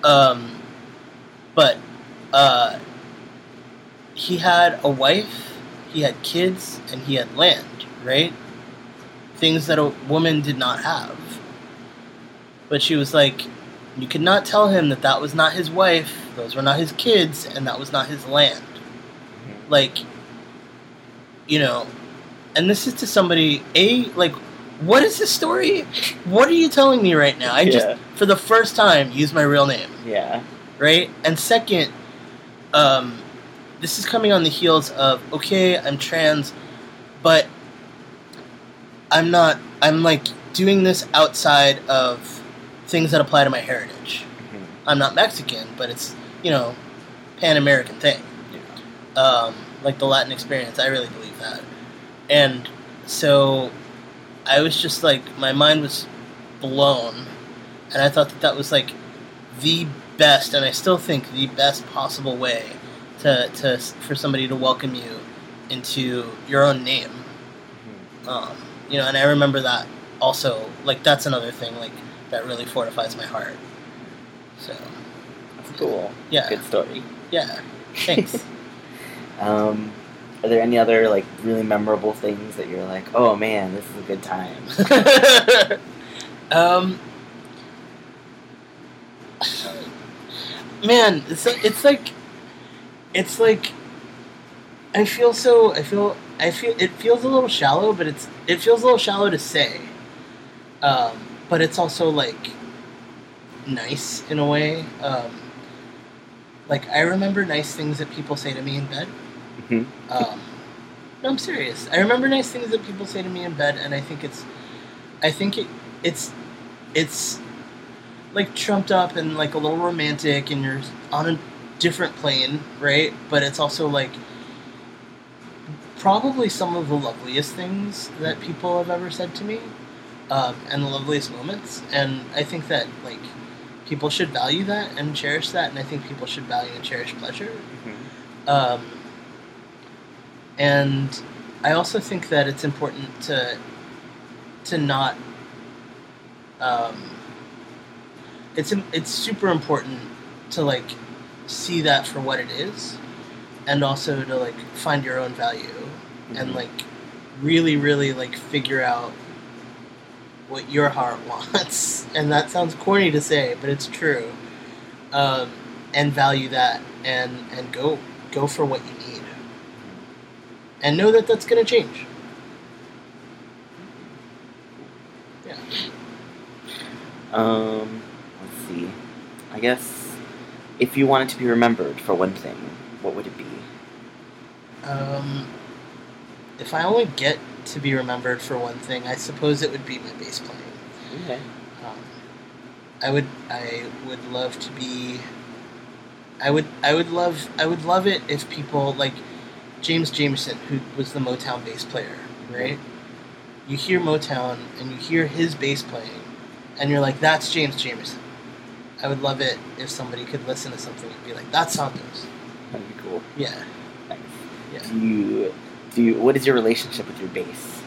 S2: Um, but uh, he had a wife, he had kids, and he had land, right? Things that a woman did not have. But she was like, you could not tell him that that was not his wife, those were not his kids, and that was not his land.
S1: Mhm.
S2: Like, you know, and this is to somebody, A, like, what is this story? What are you telling me right now? I
S1: Yeah.
S2: just, for the first time, use my real name,
S1: Yeah.
S2: right? And second, um, this is coming on the heels of, okay, I'm trans, but I'm not, I'm like doing this outside of things that apply to my heritage.
S1: Mhm.
S2: I'm not Mexican, but it's, you know, Pan American thing
S1: Yeah.
S2: um, like the Latin experience. I really believe that. And so I was just like, my mind was blown. And I thought that that was like the best, and I still think the best possible way to, to for somebody to welcome you into your own name.
S1: Mhm.
S2: Um, you know, and I remember that also. Like that's another thing like that really fortifies my heart. So
S1: That's cool.
S2: yeah,
S1: Good story.
S2: yeah. Thanks. [laughs]
S1: Um, are there any other like really memorable things that you're like, oh man, this is a good time? [laughs] [laughs]
S2: um, man, it's it's like it's like I feel so. I feel I feel it feels a little shallow, but it's it feels a little shallow to say. Um, but it's also like nice in a way. Um, like I remember nice things that people say to me in bed.
S1: Mhm.
S2: Um, no, I'm serious. I remember nice things that people say to me in bed, and I think it's, I think it, it's, it's, like trumped up and like a little romantic, and you're on a different plane, right? But it's also like probably some of the loveliest things that people have ever said to me, um, and the loveliest moments. And I think that like people should value that and cherish that, and I think people should value and cherish pleasure.
S1: Mhm.
S2: Um, and I also think that it's important to to not. Um, it's it's super important to like see that for what it is, and also to like find your own value and
S1: Mhm.
S2: like really really like figure out what your heart [laughs] wants. And that sounds corny to say, but it's true. Um, and value that and and go go for what you need and know that that's going to change yeah
S1: Um, let's see. I guess if you wanted to be remembered for one thing, what would it be?
S2: um, if i only get to be remembered for one thing i suppose it would be my bass playing
S1: Okay.
S2: um, I would I would love to be. I would I would love I would love it if people like James Jamerson, who was the Motown bass player, right? You hear Motown and you hear his bass playing, and you're like, "That's James Jamerson." I would love it if somebody could listen to something and be like, "That's Santos."
S1: That'd be cool.
S2: Yeah.
S1: Nice.
S2: Yeah.
S1: Do you do you, what is your relationship with your bass?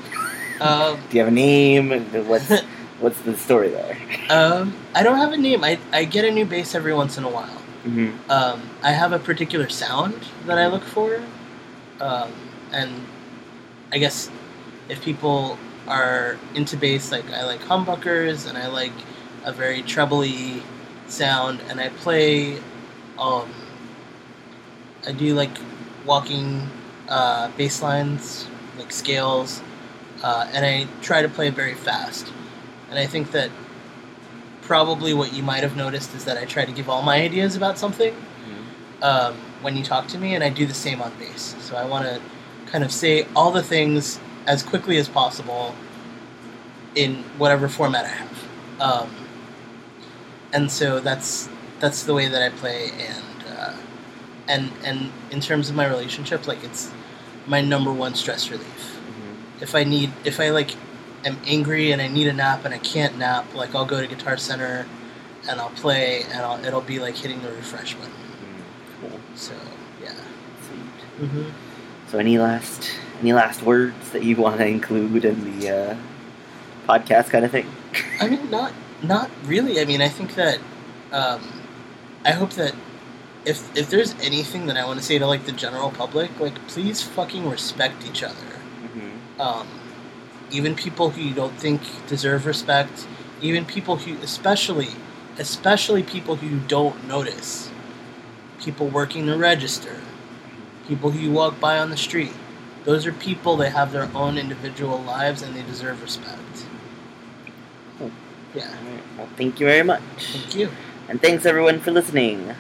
S2: Um, [laughs]
S1: Do you have a name? What's [laughs] what's the story there?
S2: um, I don't have a name. I, I get a new bass every once in a while.
S1: Mm-hmm.
S2: Um, I have a particular sound that I look for, um, and I guess if people are into bass, like I like humbuckers and I like a very trebly sound, and I play. Um, I do like walking uh, bass lines, like scales, uh, and I try to play very fast. And I think that probably what you might have noticed is that I try to give all my ideas about something um, when you talk to me, and I do the same on bass. So I want to kind of say all the things as quickly as possible in whatever format I have. Um, and so that's that's the way that I play, and uh, and and in terms of my relationship, like it's my number one stress relief. If I need, if I like, am angry and I need a nap and I can't nap, like I'll go to Guitar Center and I'll play, and I'll, it'll be like hitting the refresh button. So yeah.
S1: Sweet.
S2: Mm-hmm.
S1: So any last any last words that you want to include in the uh, podcast kind of thing? [laughs]
S2: I mean, not not really. I mean, I think that um, I hope that if if there's anything that I want to say to like the general public, like please fucking respect each other.
S1: Mm-hmm.
S2: Um, even people who you don't think deserve respect, even people who, especially especially people who you don't notice, people working the register, people who you walk by on the street. Those are people that have their own individual lives and they deserve respect.
S1: Hmm.
S2: Yeah.
S1: Well, thank you very much,
S2: Thank you.
S1: and thanks everyone for listening.